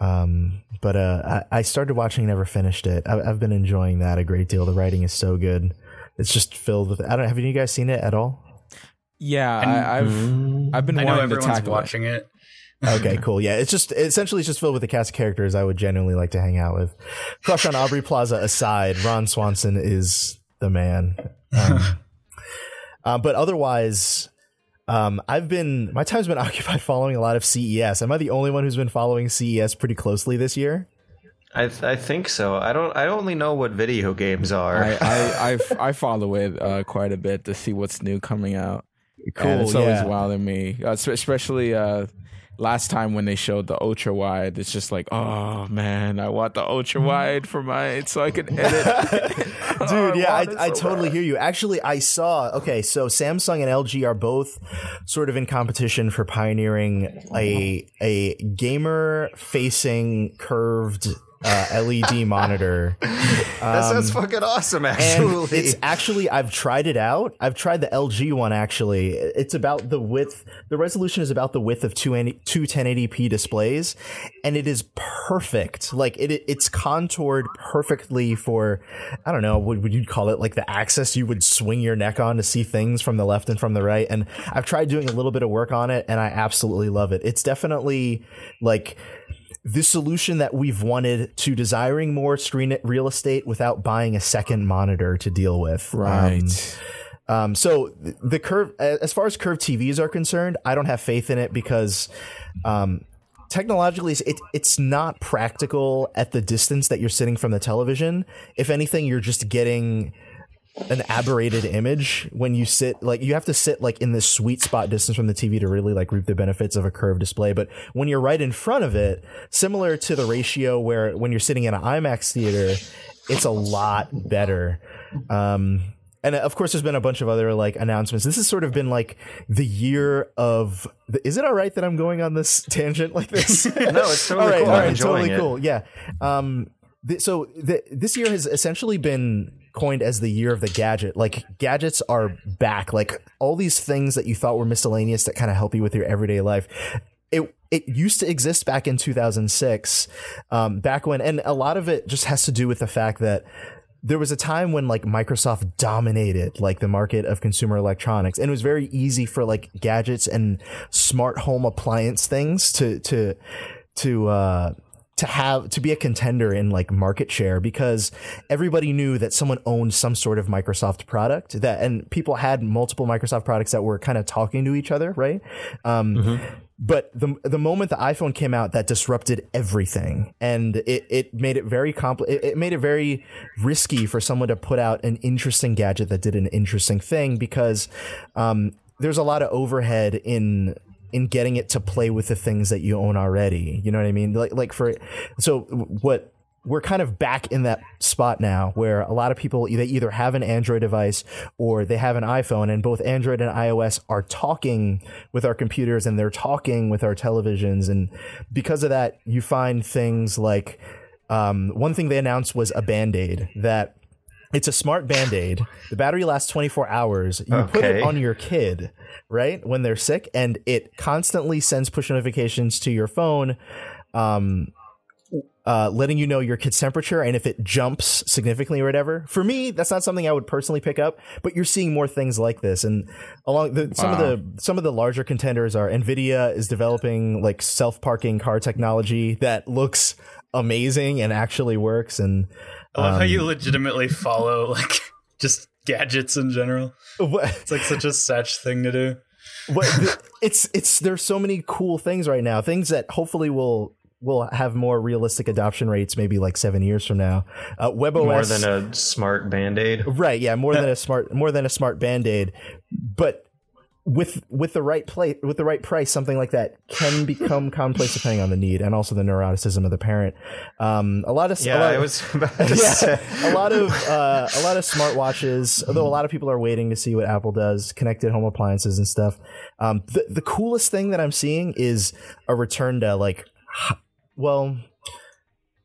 Um, but uh, I, I started watching, never finished it. I, I've been enjoying that a great deal. The writing is so good. It's just filled with. I don't. Have any of you guys seen it at all? Yeah, I, I've I've been I know wanting to everyone's tackle it. watching it. Okay, cool. Yeah, it's just essentially it's just filled with the cast of characters I would genuinely like to hang out with. Crush on Aubrey Plaza aside, Ron Swanson is the man. Um, uh, but otherwise, um, I've been my time's been occupied following a lot of CES. Am I the only one who's been following CES pretty closely this year? I, I think so i don't i only know what video games are I I follow it uh, quite a bit to see what's new coming out. Cool, and it's always yeah. wilding me, uh, especially uh, last time when they showed the ultra wide. It's just like, oh man, I want the ultra wide for my so I can edit. Dude, yeah, I, want it I so totally hear you. Actually, I saw. Okay, so Samsung and LG are both sort of in competition for pioneering a a gamer facing curved uh, LED monitor. that sounds fucking awesome actually it's actually I've tried it out. I've tried the LG one actually. It's about the width. The resolution is about the width of two two 1080p displays, and it is perfect. Like it, it's contoured perfectly for I don't know what would you call it? Like the axis you would swing your neck on to see things from the left and from the right. And I've tried doing a little bit of work on it, and I absolutely love it. It's definitely like the solution that we've wanted to desiring more screen real estate without buying a second monitor to deal with. Um, right. um, so the curve, as far as curved TVs are concerned, I don't have faith in it because, um, technologically, it, it's not practical at the distance that you're sitting from the television. If anything, you're just getting an aberrated image when you sit like you have to sit like in this sweet spot distance from the TV to really like reap the benefits of a curved display. But when you're right in front of it, similar to the ratio where when you're sitting in an IMAX theater, it's a lot better. Um, and of course, there's been a bunch of other like announcements. This has sort of been like the year of. Is it all right that I'm going on this tangent like this? no it's totally all right, cool all i'm totally it cool. Yeah. Um. th- so th- this year has essentially been coined as the year of the gadget. Like gadgets are back. Like all these things that you thought were miscellaneous that kind of help you with your everyday life. It it used to exist back in 2006, um, back when, and a lot of it just has to do with the fact that there was a time when like Microsoft dominated like the market of consumer electronics, and it was very easy for like gadgets and smart home appliance things to to to uh, to have to be a contender in like market share because everybody knew that someone owned some sort of Microsoft product that and people had multiple Microsoft products that were kind of talking to each other, right? Um, But the the moment the iPhone came out, that disrupted everything, and it, it made it very compl- it, it made it very risky for someone to put out an interesting gadget that did an interesting thing because um, there's a lot of overhead in in getting it to play with the things that you own already. You know what I mean? Like like for so what we're kind of back in that spot now where a lot of people they either have an Android device or they have an iPhone and both Android and iOS are talking with our computers and they're talking with our televisions and because of that you find things like um, one thing they announced was a band-aid that it's a smart band-aid the battery lasts 24 hours you put it on your kid right when they're sick and it constantly sends push notifications to your phone um uh, letting you know your kid's temperature and if it jumps significantly or whatever. For me, that's not something I would personally pick up, but you're seeing more things like this. And along the, some of the some of the larger contenders are Nvidia is developing like self parking car technology that looks amazing and actually works. And I love how you legitimately follow like just gadgets in general. what, It's like such a such thing to do. what it's it's there's so many cool things right now things that hopefully will will have more realistic adoption rates maybe like seven years from now uh, WebOS More than a smart band aid. right yeah more than a smart more than a smart band-aid but with with the right play with the right price something like that can become commonplace depending on the need and also the neuroticism of the parent um a lot of a Yeah, lot I was yeah, a lot of uh, a lot of smartwatches. Although a lot of people are waiting to see what Apple does, connected home appliances and stuff. Um, the the coolest thing that I'm seeing is a return to like, well,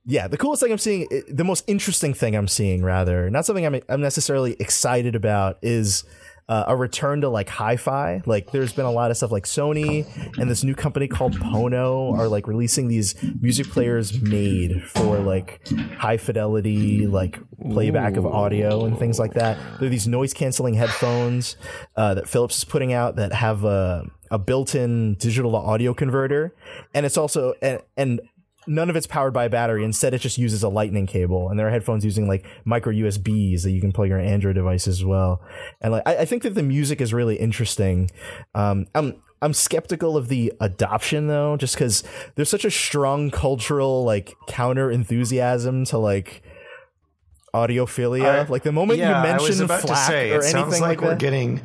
yeah, the coolest thing I'm seeing, the most interesting thing I'm seeing, rather, not something I'm I'm necessarily excited about, is. Uh, a return to like hi-fi. Like there's been a lot of stuff like sony and this new company called pono are like releasing these music players made for like high fidelity like playback of audio and things like that. There are these noise canceling headphones uh, that philips is putting out that have a, a built-in digital to audio converter. And it's also and, and none of it's powered by a battery. Instead, it just uses a lightning cable. And there are headphones using like micro USBs that you can plug your Android device as well. And like, I, I think that the music is really interesting. Um, I'm, I'm skeptical of the adoption though, just because there's such a strong cultural like counter enthusiasm to like audiophilia. I- like the moment yeah, you I was mention about to say, or it anything sounds like, like we're that, getting.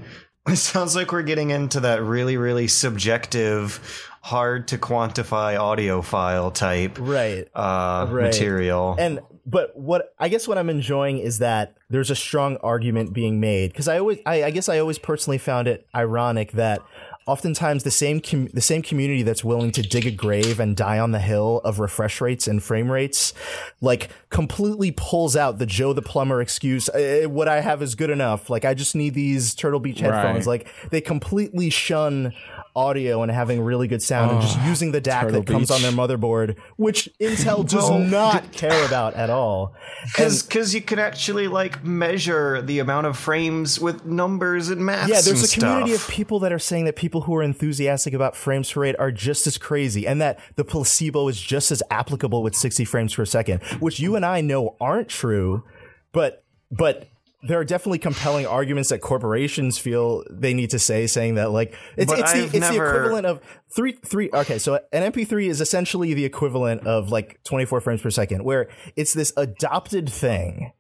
It sounds like we're getting into that really, really subjective, hard to quantify audiophile type right? uh, Right. material. and but what I guess what I'm enjoying is that there's a strong argument being made because I always I, I guess I always personally found it ironic that oftentimes the same com- the same community that's willing to dig a grave and die on the hill of refresh rates and frame rates like completely pulls out the Joe the plumber excuse "Eh, what I have is good enough like I just need these Turtle Beach headphones Right. like they completely shun audio and having really good sound and just using the DAC Turtle that comes on their motherboard which Intel does not care about at all Because you can actually like measure the amount of frames with numbers and math. Yeah, there's a community stuff. of people that are saying that people who are enthusiastic about frames per rate are just as crazy, and that the placebo is just as applicable with 60 frames per second, which you and I know aren't true, but but there are definitely compelling arguments that corporations feel they need to say, saying that like it's it's the it's the equivalent of three three. Okay, so an MP3 is essentially the equivalent of like 24 frames per second, where it's this adopted thing,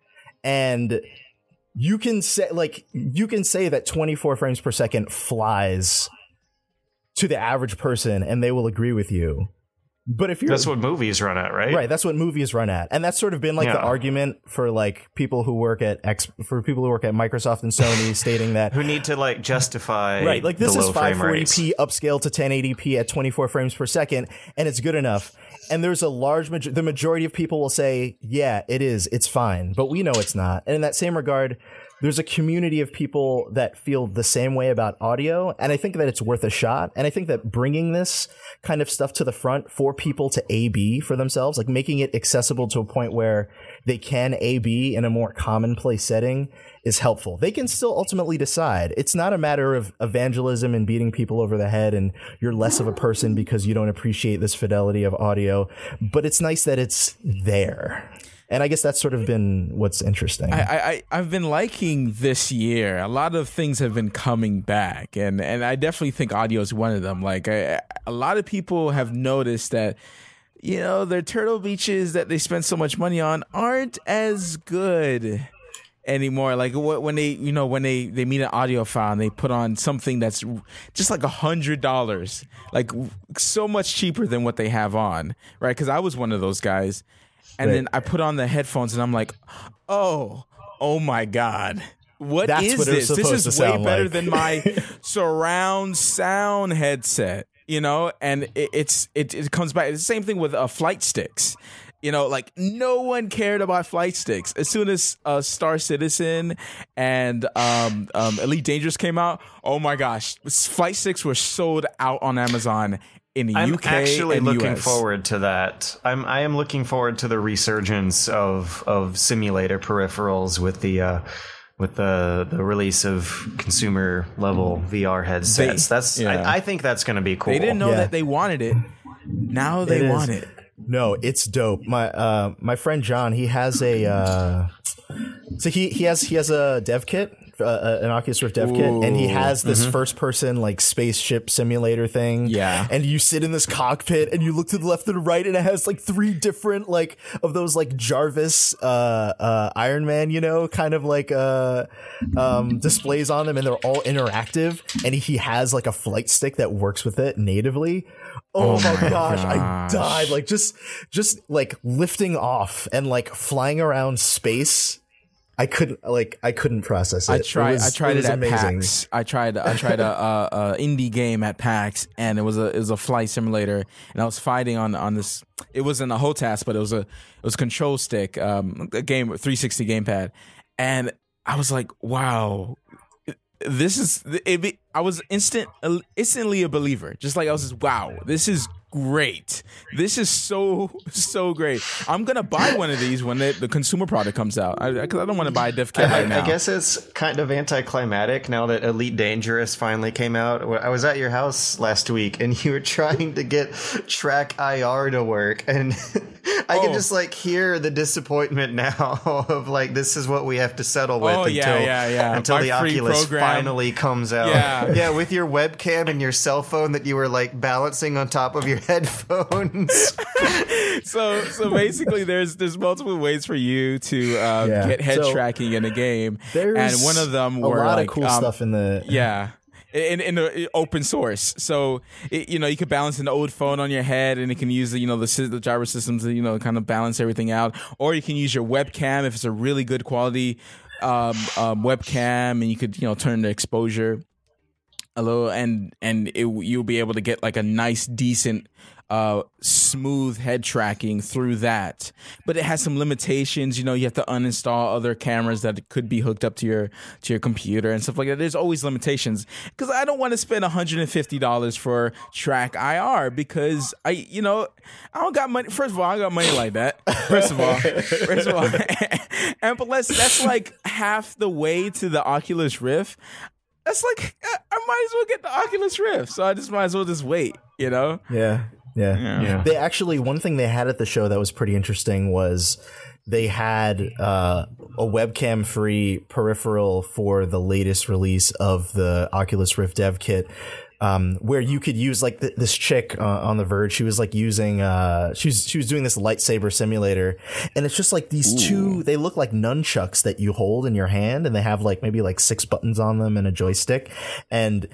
and you can say like you can say that 24 frames per second flies to the average person and they will agree with you but if you're That's what movies run at, right? right that's what movies run at and that's sort of been like the argument for like people who work at X for people who work at Microsoft and Sony stating that Who need to like justify Right, like this is low frame rates. 540p upscale to 1080p at 24 frames per second, and it's good enough. And there's a large major- the majority of people will say, yeah, it is, it's fine, but we know it's not. And in that same regard, there's a community of people that feel the same way about audio, and I think that it's worth a shot. And I think that bringing this kind of stuff to the front for people to A/B for themselves, like making it accessible to a point where they can A/B in a more commonplace setting, is helpful. They can still ultimately decide. It's not a matter of evangelism and beating people over the head, and you're less of a person because you don't appreciate this fidelity of audio. But it's nice that it's there. And I guess that's sort of been what's interesting. I, I I've been liking this year. A lot of things have been coming back, and and I definitely think audio is one of them. Like I, a lot of people have noticed that you know their turtle beaches that they spend so much money on aren't as good anymore. Like when they, you know, when they they meet an audiophile and they put on something that's just like a hundred dollars, like so much cheaper than what they have on, right? Because I was one of those guys, and Right. then I put on the headphones and I'm like, oh, oh my god. What That's is what this? This is way better like. than my surround sound headset, you know. And it, it's it, it comes back. It's the same thing with uh, flight sticks. You know, like no one cared about flight sticks. As soon as uh, Star Citizen and um, um, Elite Dangerous came out, oh my gosh, flight sticks were sold out on Amazon in the I'm UK actually and looking US. forward to that. I'm I am looking forward to the resurgence of of simulator peripherals with the uh, with the the release of consumer level VR headsets. They- that's yeah. I, I think that's going to be cool. They didn't know Yeah. that they wanted it. Now they It is. want it. No, it's dope. My uh my friend John, he has a uh so he he has he has a dev kit, uh, an Oculus Rift dev kit, and he has this first person like spaceship simulator thing. Yeah. And you sit in this cockpit and you look to the left and the right and it has like three different like of those like Jarvis uh uh Iron Man, you know, kind of like uh um displays on them and they're all interactive and he has like a flight stick that works with it natively. Oh, my, gosh, I died. Like just just like lifting off and like flying around space. I couldn't like I couldn't process it. I tried. was- I tried it, was at amazing. PAX. I tried. I tried a, a, a indie game at PAX, and it was a it was a flight simulator, and I was fighting on on this. It wasn't a HOTAS, but it was a it was control stick, um, a game 360 gamepad, and I was like, wow. This is it. Be, I was instant, instantly a believer. Just like I was, just, wow, this is great. This is so so great. I'm gonna buy one of these when the, the consumer product comes out. I, because I don't want to buy a dev kit I, right now. I guess it's kind of anticlimactic now that Elite Dangerous finally came out. I was at your house last week and you were trying to get Track IR to work, and I can Oh. just like hear the disappointment now of like this is what we have to settle with Oh, until yeah, yeah, yeah. until My the Oculus program. finally comes out. Yeah. yeah, with your webcam and your cell phone that you were like balancing on top of your headphones. so so basically there's there's multiple ways for you to um, Yeah. get head So, tracking in a game There's and one of them a were lot like of cool um, stuff in the yeah in in the open source. So it, you know you could balance an old phone on your head and it can use the you know the, the driver systems to you know kind of balance everything out. Or you can use your webcam if it's a really good quality um, um, webcam and you could you know turn the exposure a little and and it, you'll be able to get like a nice decent uh smooth head tracking through that. But it has some limitations. You know you have to uninstall other cameras that could be hooked up to your to your computer and stuff like that. There's always limitations. Because i don't want to spend $150 for track ir because i you know i don't got money. First of all i got money like that. First of all first of all. And plus that's like half the way to the oculus rift. That's like I might as well get the Oculus Rift, so I just might as well just wait, you know. Yeah, yeah. Yeah. They actually one thing they had at the show that was pretty interesting was they had uh, a webcam free peripheral for the latest release of the Oculus Rift dev kit. Um, where you could use like th- this chick uh, on the verge, she was like using, uh, she was, she was doing this lightsaber simulator and it's just like these two, they look like nunchucks that you hold in your hand and they have like maybe like six buttons on them and a joystick. And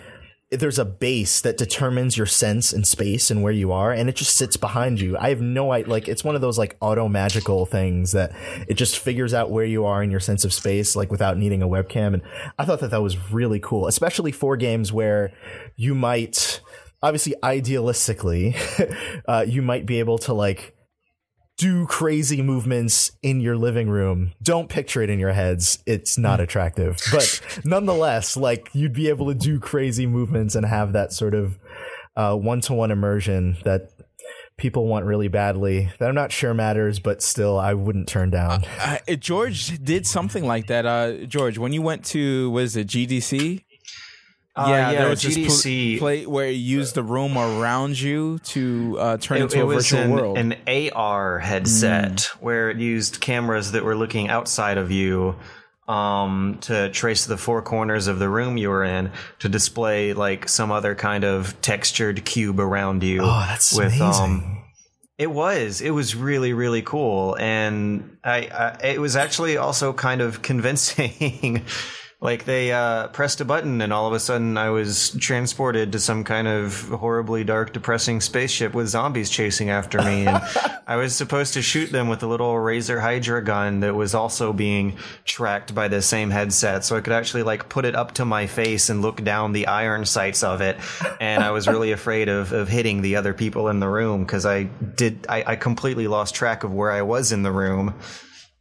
there's a base that determines your sense in space and where you are and it just sits behind you. I have no idea like it's one of those like auto magical things that it just figures out where you are in your sense of space like without needing a webcam and i thought that that was really cool especially for games where you might obviously idealistically uh, you might be able to like do crazy movements in your living room. Don't picture it in your heads. It's not attractive. But nonetheless, like you'd be able to do crazy movements and have that sort of one to one immersion that people want really badly that I'm not sure matters, but still I wouldn't turn down. Uh, George did something like that. Uh, George, when you went to was it GDC? Uh, yeah, there was GDC this pl- play where you used the room around you to uh, turn it, into it a virtual an, world. an AR headset where it used cameras that were looking outside of you um, to trace the four corners of the room you were in to display like some other kind of textured cube around you. Oh, that's with, amazing. Um, it was. It was really, really cool, and I, I it was actually also kind of convincing. Like they uh, pressed a button, and all of a sudden, I was transported to some kind of horribly dark, depressing spaceship with zombies chasing after me. And I was supposed to shoot them with a little Razer Hydra gun that was also being tracked by the same headset, so I could actually like put it up to my face and look down the iron sights of it. And I was really afraid of of hitting the other people in the room because I did I, I completely lost track of where I was in the room.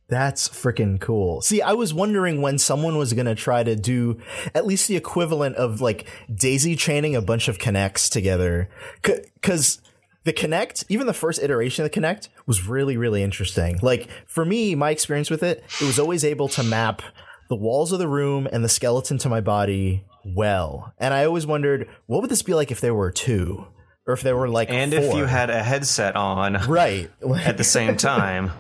That's freaking cool. See, I was wondering when someone was going to try to do at least the equivalent of like daisy chaining a bunch of Kinects together. Cause the Kinect, even the first iteration of the Kinect was really, really interesting. Like for me, my experience with it, it was always able to map the walls of the room and the skeleton to my body well. And I always wondered, what would this be like if there were two? Or if there were like And four? if you had a headset on right at the same time.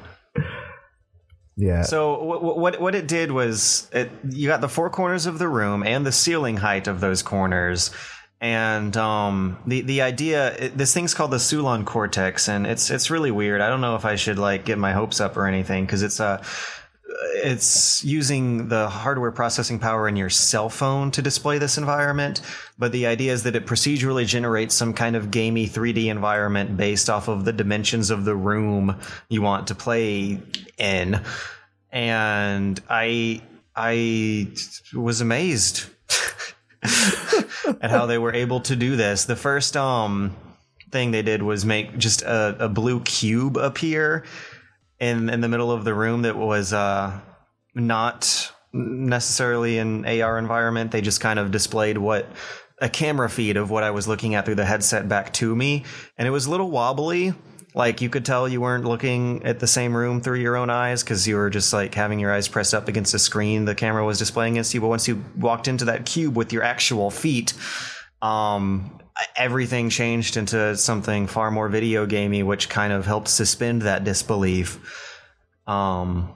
Yeah. So what what what it did was it, you got the four corners of the room and the ceiling height of those corners. And um, the the idea, it, this thing's called the Sulon Cortex, and it's it's really weird. I don't know if I should like get my hopes up or anything because it's a it's using the hardware processing power in your cell phone to display this environment. But the idea is that it procedurally generates some kind of gamey 3D environment based off of the dimensions of the room you want to play in. And I, I was amazed at how they were able to do this. The first, um, thing they did was make just a, a blue cube appear in in the middle of the room that was uh, not necessarily an AR environment. They just kind of displayed what a camera feed of what I was looking at through the headset back to me, and it was a little wobbly. Like you could tell you weren't looking at the same room through your own eyes because you were just like having your eyes pressed up against the screen the camera was displaying against you. But once you walked into that cube with your actual feet, um, everything changed into something far more video gamey, which kind of helped suspend that disbelief. Um,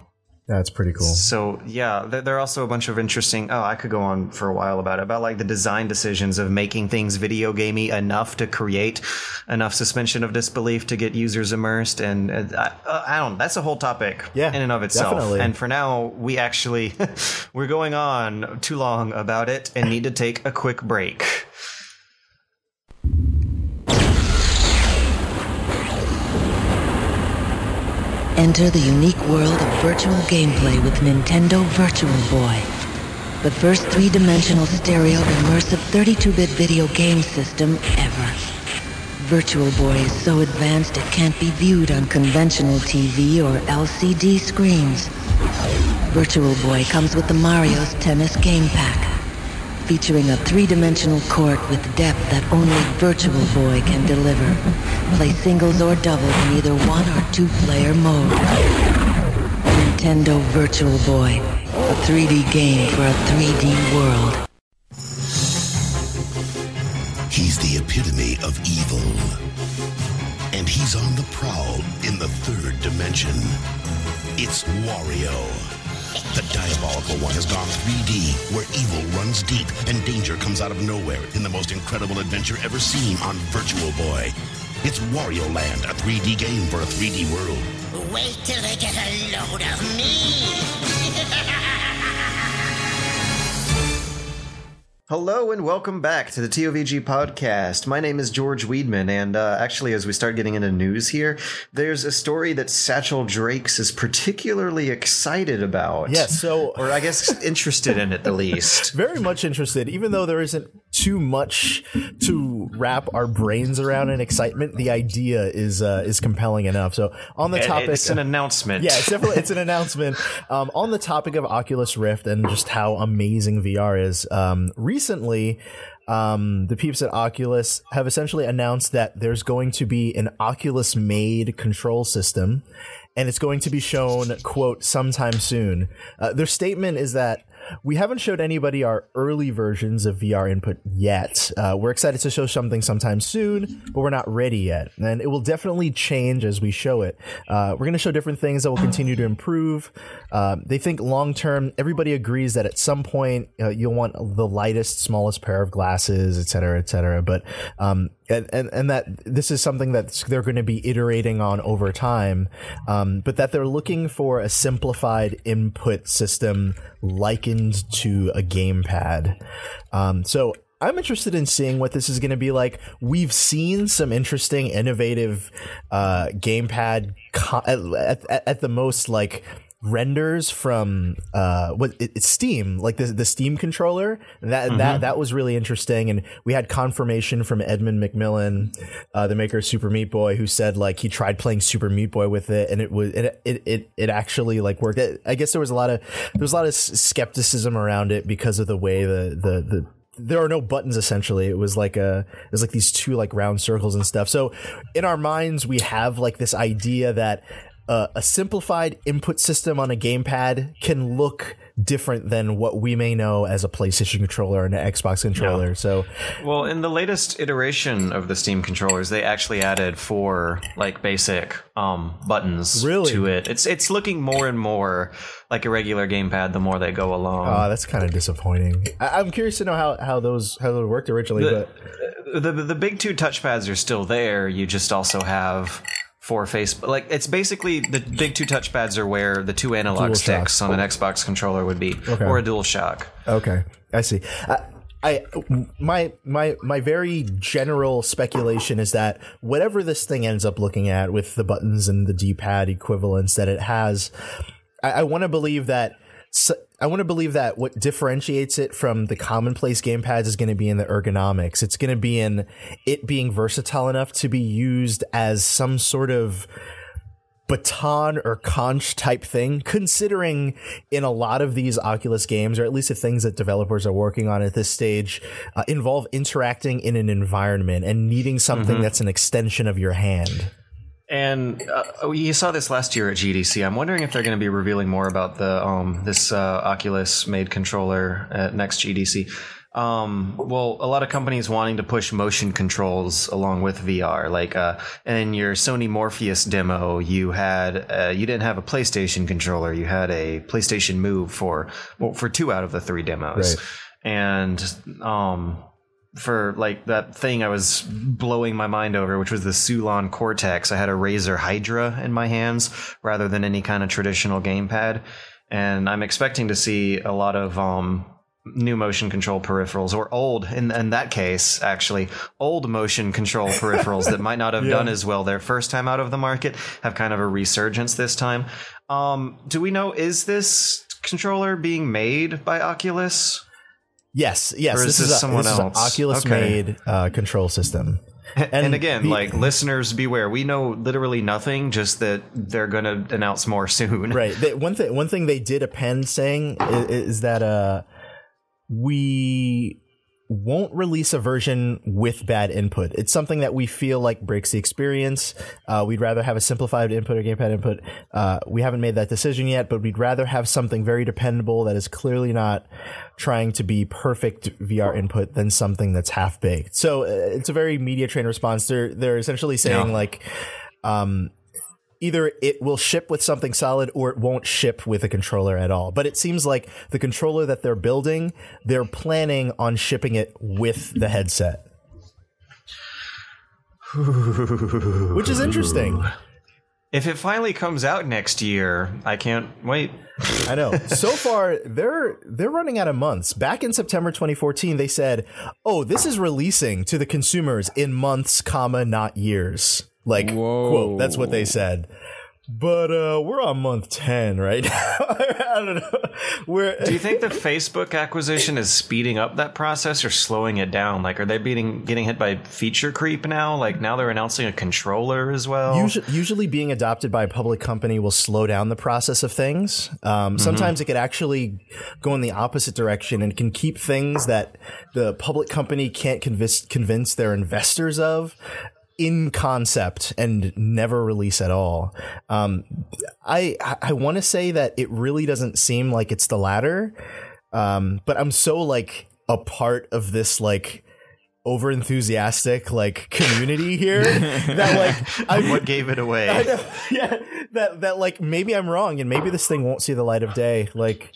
That's pretty cool. so yeah, there, there are also a bunch of interesting. Oh, I could go on for a while about it, about like the design decisions of making things video gamey enough to create enough suspension of disbelief to get users immersed, and uh, I, I don't. That's a whole topic, Yeah, in and of itself. definitely. And for now, we actually we're going on too long about it and need to take a quick break. Enter the unique world of virtual gameplay with Nintendo Virtual Boy. The first three-dimensional stereo immersive 32-bit video game system ever. Virtual Boy is so advanced it can't be viewed on conventional TV or LCD screens. Virtual Boy comes with the Mario's Tennis Game Pack, featuring a three-dimensional court with depth that only Virtual Boy can deliver. Play singles or doubles in either one or two-player mode. Nintendo Virtual Boy, a 3D game for a 3D world. He's the epitome of evil. And he's on the prowl in the third dimension. It's Wario. The diabolical one has gone 3D, where evil runs deep and danger comes out of nowhere in the most incredible adventure ever seen on Virtual Boy. It's Wario Land, a 3D game for a 3D world. Wait till they get a load of me. Hello and welcome back to the TOVG podcast. My name is George Weidman, and uh, actually, as we start getting into news here, there's a story that Satchell Drakes is particularly excited about. Yeah, so- or I guess interested in at the least. very much interested, even though there isn't too much to wrap our brains around in excitement, the idea is uh, is compelling enough. So on the topic, it's an announcement. yeah, it's definitely it's an announcement um, on the topic of Oculus Rift and just how amazing VR is. Um, recently, um, the peeps at Oculus have essentially announced that there's going to be an Oculus-made control system, and it's going to be shown quote sometime soon. Uh, their statement is that. We haven't showed anybody our early versions of VR input yet. Uh, we're excited to show something sometime soon, but we're not ready yet. And it will definitely change as we show it. Uh, we're going to show different things that will continue to improve. Uh, they think long term, everybody agrees that at some point uh, you'll want the lightest, smallest pair of glasses, et cetera, et cetera. But um, and, and and that this is something that they're going to be iterating on over time, um, but that they're looking for a simplified input system likened to a gamepad. Um, so I'm interested in seeing what this is going to be like. We've seen some interesting, innovative uh, gamepad co- at, at, at the most like renders from uh what it's steam like the the steam controller. That that that was really interesting. And we had confirmation from edmund McMillen uh the maker of super meat boy who said like he tried playing super meat boy with it and it was it it it, it actually like worked. I guess there was a lot of there was a lot of skepticism around it because of the way the the the there are no buttons essentially. It was like a it was like these two like round circles and stuff. So in our minds we have like this idea that uh, a simplified input system on a gamepad can look different than what we may know as a PlayStation controller and an Xbox controller. So, Well, in the latest iteration of the Steam controllers, they actually added four like basic um, buttons Really? to it. It's it's looking more and more like a regular gamepad the more they go along. uh, that's kind of disappointing. I- I'm curious to know how, how those how those worked originally, The- but the the big two touchpads are still there. You just also have four face like it's basically the big two touchpads are where the two analog Dual sticks shock. on an oh. Xbox controller would be, or a dual shock. Okay, I see. I, I my my my very general speculation is that whatever this thing ends up looking at with the buttons and the D-pad equivalents that it has, I, I want to believe that. s I want to believe that what differentiates it from the commonplace gamepads is going to be in the ergonomics. It's going to be in it being versatile enough to be used as some sort of baton or conch type thing, considering in a lot of these Oculus games, or at least the things that developers are working on at this stage, uh, involve interacting in an environment and needing something that's an extension of your hand. And uh, you saw this last year at GDC. I'm wondering if they're going to be revealing more about the um, this uh, Oculus made controller at next GDC. Um, well, a lot of companies wanting to push motion controls along with VR. Like uh, in your Sony Morpheus demo, you had uh, you didn't have a PlayStation controller. You had a PlayStation Move for well, for two out of the three demos. Right. And um, for like that thing I was blowing my mind over, which was the Sulon Cortex. I had a Razer Hydra in my hands rather than any kind of traditional gamepad, and I'm expecting to see a lot of um, new motion control peripherals or old in, in that case actually old motion control peripherals that might not have done as well their first time out of the market have kind of a resurgence this time. Um, do we know is this controller being made by oculus Yes, yes. Or is this this is a, someone this is an? Oculus Okay. made uh, control system. And, again, the- like listeners, beware. We know literally nothing, just that they're going to announce more soon. right they, one thing one thing they did append saying is, is that uh we won't release a version with bad input. It's something that we feel like breaks the experience. Uh, we'd rather have a simplified input or gamepad input. Uh, we haven't made that decision yet, but we'd rather have something very dependable that is clearly not trying to be perfect VR input than something that's half baked. So uh, it's a very media train response. They're they're essentially saying Yeah. like, um, either it will ship with something solid or it won't ship with a controller at all. But it seems like the controller that they're building, they're planning on shipping it with the headset. Which is interesting. If it finally comes out next year, I can't wait. I know. So far, they're they're running out of months. Back in September 2014, they said, "Oh, this is releasing to the consumers in months, comma, not years." Like, Whoa. quote. That's what they said. but uh, we're on month ten right now. I don't know. We're Do you think the Facebook acquisition is speeding up that process or slowing it down? Like, are they being getting hit by feature creep now? Like now they're announcing a controller as well. Usually, usually being adopted by a public company will slow down the process of things. Um, Sometimes it could actually go in the opposite direction and can keep things that the public company can't convince convince their investors of in concept and never release at all. Um, I I want to say that it really doesn't seem like it's the latter, um, but I'm so like a part of this like over enthusiastic like community here that like I what gave it away? I know, yeah, that that like maybe I'm wrong, and maybe this thing won't see the light of day. Like,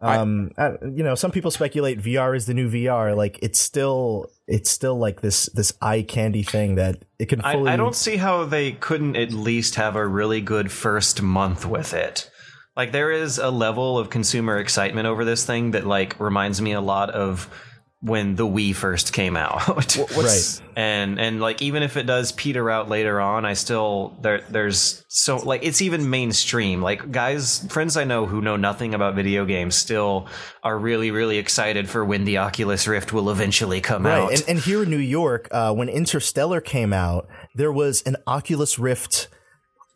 um, I, you know, some people speculate VR is the new VR. Like, it's still it's still like this this eye candy thing that it can I, fully. I don't see how they couldn't at least have a really good first month with it. Like there is a level of consumer excitement over this thing that like reminds me a lot of when the Wii first came out. right. and and like even if it does peter out later on, I still there there's so like it's even mainstream. Like guys, friends I know who know nothing about video games still are really really excited for when the Oculus Rift will eventually come out. Right, and, and here in New York, uh, when Interstellar came out, there was an Oculus Rift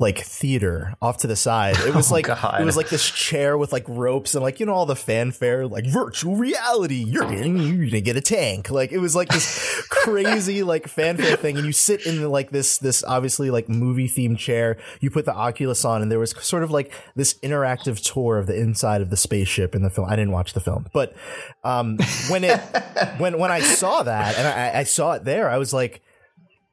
like theater off to the side. It was like Oh, God. it was like this chair with like ropes and like you know all the fanfare, like virtual reality. You're getting you're gonna get a tank. Like it was like this crazy like fanfare thing, and you sit in like this this obviously like movie themed chair. You put the Oculus on, and there was sort of like this interactive tour of the inside of the spaceship in the film. I didn't watch the film, but um, when it when when I saw that and I, I saw it there, I was like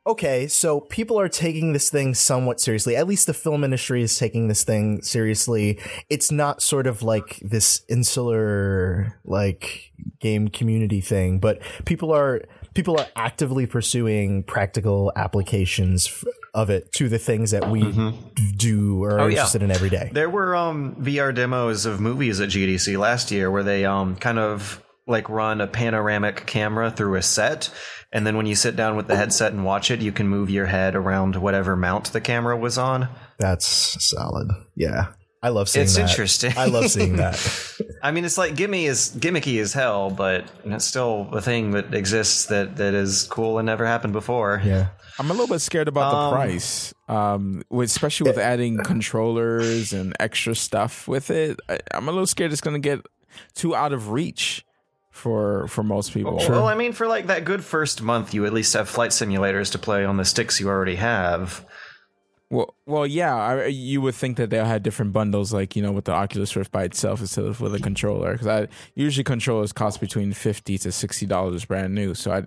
okay, so people are taking this thing somewhat seriously. At least the film industry is taking this thing seriously. It's not sort of like this insular like game community thing, but people are people are actively pursuing practical applications f- of it to the things that we do or are Oh, yeah. interested in every day. There were um, VR demos of movies at GDC last year where they um, kind of like run a panoramic camera through a set, and then when you sit down with the headset and watch it, you can move your head around whatever mount the camera was on. That's solid. Yeah. I love seeing that. It's that. interesting. I love seeing that. I mean, it's like gimme is gimmicky as hell, but it's still a thing that exists that that is cool and never happened before. Yeah. I'm a little bit scared about the price, um, especially with adding controllers and extra stuff with it. I, I'm a little scared it's going to get too out of reach for for most people. Well, I mean, for like that good first month, you at least have flight simulators to play on the sticks you already have. Well, well, yeah. I, you would think that they'll have different bundles, like you know, with the Oculus Rift by itself instead of with a controller. Because I usually controllers cost between fifty to sixty dollars brand new. So I,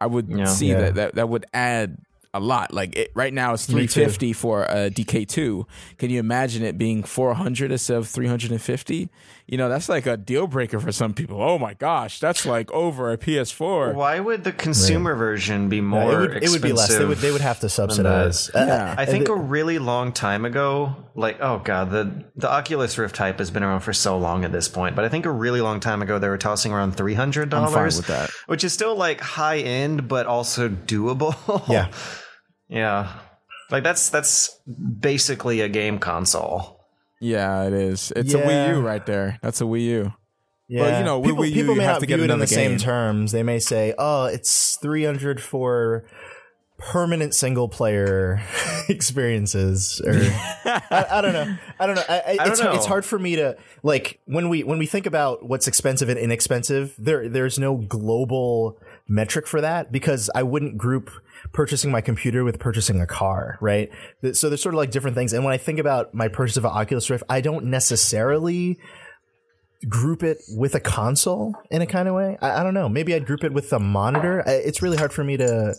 I would Yeah. see Yeah. that, that that would add a lot. Like it, right now, it's Me three for a DK two. Can you imagine it being four hundred instead of three hundred and fifty? You know, that's like a deal breaker for some people. Oh my gosh, that's like over a PS4. Why would the consumer version be Yeah, more it, would, it would be less. They would they would have to subsidize. Uh, Yeah. I think a really long time ago, like oh god, the the Oculus Rift hype has been around for so long at this point. But I think a really long time ago they were tossing around three hundred I'm fine dollars, with that. which is still like high end, but also doable. Yeah. yeah, like that's that's basically a game console. Yeah, it is. It's a Wii U right there. That's a Wii U. Yeah, you know, people, Wii U, people you may have not to get view it in another the same terms. They may say, "Oh, it's three hundred for permanent single player experiences," or I, I don't know. I don't know. I, I, don't it's, know. it's hard for me to like when we when we think about what's expensive and inexpensive. There, there's no global metric for that because I wouldn't group purchasing my computer with purchasing a car, right? So there's sort of like different things. And when I think about my purchase of an Oculus Rift, I don't necessarily group it with a console in a kind of way. I, I don't know. Maybe I'd group it with a monitor. It's really hard for me to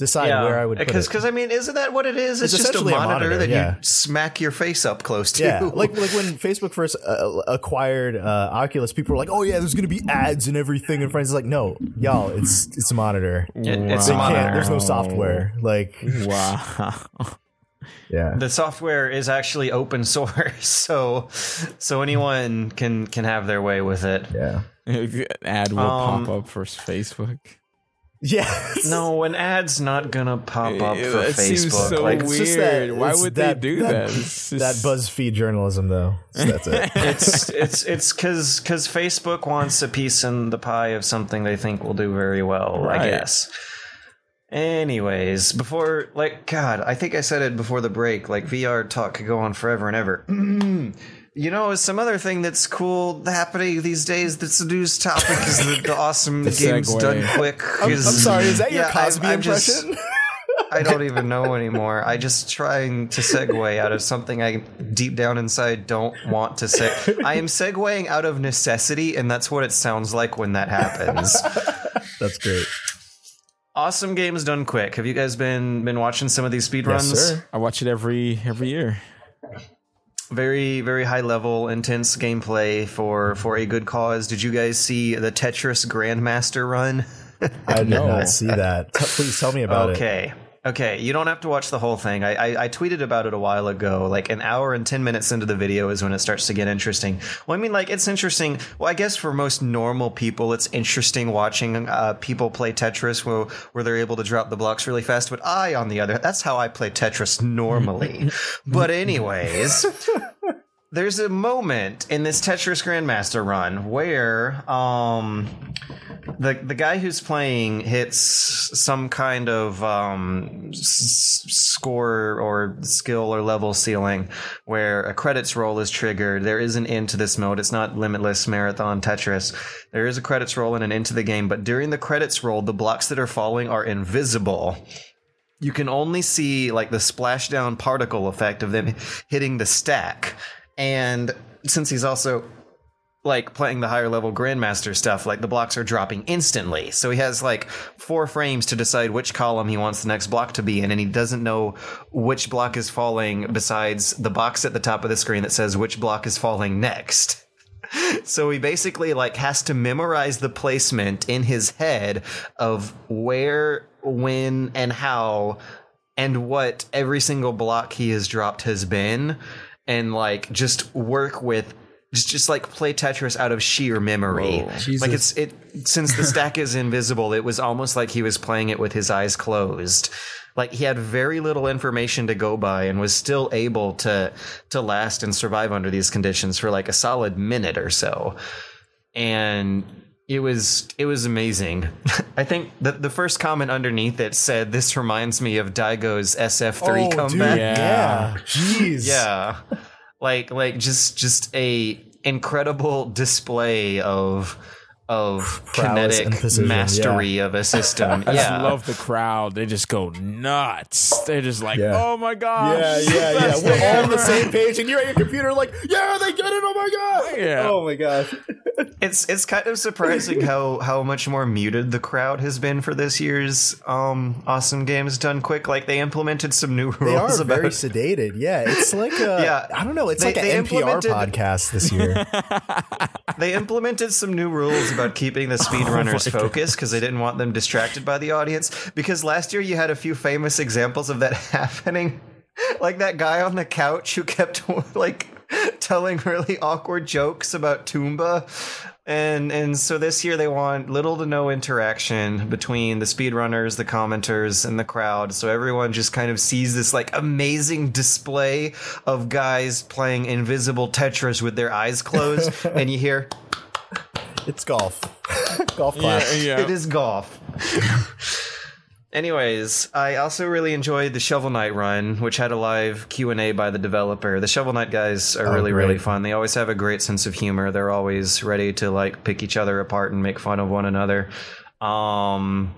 decide where I would put because it. because I mean, isn't that what it is? It's, It's just a monitor, a monitor, that yeah. you smack your face up close to. Yeah, like like when Facebook first uh, acquired uh, Oculus, people were like, "Oh yeah, there's gonna be ads and everything." And friends are like, "No, y'all, it's it's a monitor. It- it's They a can't- monitor. There's no software. Like, Wow. yeah, the software is actually open source, so so anyone can can have their way with it. yeah." An ad will Um, pop up for Facebook. Yeah. No, an ad's not gonna pop up It- for it seems Facebook. so like weird. It's just that- Why would that- they do that- that? It's That BuzzFeed journalism, though. So that's it. it's it's it's because because Facebook wants a piece in the pie of something they think will do very well. I guess. Anyways, before like God, I think I said it before the break. Like VR talk could go on forever and ever. You know, some other thing that's cool happening these days that's a news topic is the, the awesome The games segue. done quick. I'm, I'm sorry. Is that your Yeah, I'm- I'm just- I don't even know anymore. I just trying to segue out of something I deep down inside don't want to say. I am segueing out of necessity, and that's what it sounds like when that happens. that's great. awesome games done quick. Have you guys been been watching some of these speedruns? Yes, sir. I watch it every every year. Very very high level, intense gameplay for for a good cause. Did you guys see the Tetris Grandmaster run? I did No. not see that. Please tell me about it. Okay. Okay, you don't have to watch the whole thing. I, I, I tweeted about it a while ago. Like an hour and 10 minutes into the video is when it starts to get interesting. Well, I mean, like, it's interesting. Well, I guess for most normal people, it's interesting watching uh, people play Tetris where, where they're able to drop the blocks really fast. But I, on the other, that's how I play Tetris normally. but, anyways. There's a moment in this Tetris Grandmaster run where um, the the guy who's playing hits some kind of um, s- score or skill or level ceiling where a credits roll is triggered. There is an end to this mode. It's not limitless marathon Tetris. There is a credits roll and an end to the game, but during the credits roll, the blocks that are falling are invisible you can only see like the splashdown particle effect of them hitting the stack. And since he's also like playing the higher level grandmaster stuff, like the blocks are dropping instantly. So he has like four frames to decide which column he wants the next block to be in, and he doesn't know which block is falling besides the box at the top of the screen that says which block is falling next. So he basically like has to memorize the placement in his head of where, when, and how, and what every single block he has dropped has been, and like just work with. Just, just like play Tetris out of sheer memory. Like it's it since the stack is invisible, it was almost like he was playing it with his eyes closed. Like he had very little information to go by and was still able to to last and survive under these conditions for like a solid minute or so. And it was it was amazing. I think the the first comment underneath it said this reminds me of Daigo's SF3 Oh, comeback. dude, Yeah. yeah. Jeez. Yeah. Like like just just a incredible display of of Prowess kinetic precision, mastery of a system. I just yeah. love the crowd. They just go nuts. They're just like, Yeah. oh my gosh. Yeah, yeah, yeah. We're thing all on the same page, and you're at your computer, like, yeah, they get it. Oh my god. Yeah. Oh my gosh. It's it's kind of surprising how how much more muted the crowd has been for this year's um awesome games done quick. Like they implemented some new rules. They are rules very sedated. Yeah, it's like a. Yeah. I don't know. It's They- like an NPR implemented- podcast this year. they implemented some new rules about keeping the oh speedrunners focused because they didn't want them distracted by the audience. Because last year you had a few famous examples of that happening. Like that guy on the couch who kept like telling really awkward jokes about Tomba. And and so this year they want little to no interaction between the speedrunners, the commenters, and the crowd. So everyone just kind of sees this like amazing display of guys playing invisible Tetris with their eyes closed, and you hear it's golf. golf class. yeah. it is golf. Anyways, I also really enjoyed the Shovel Knight run, which had a live Q and A by the developer. The Shovel Knight guys are really, really great. fun. They always have a great sense of humor. They're always ready to like pick each other apart and make fun of one another. Um,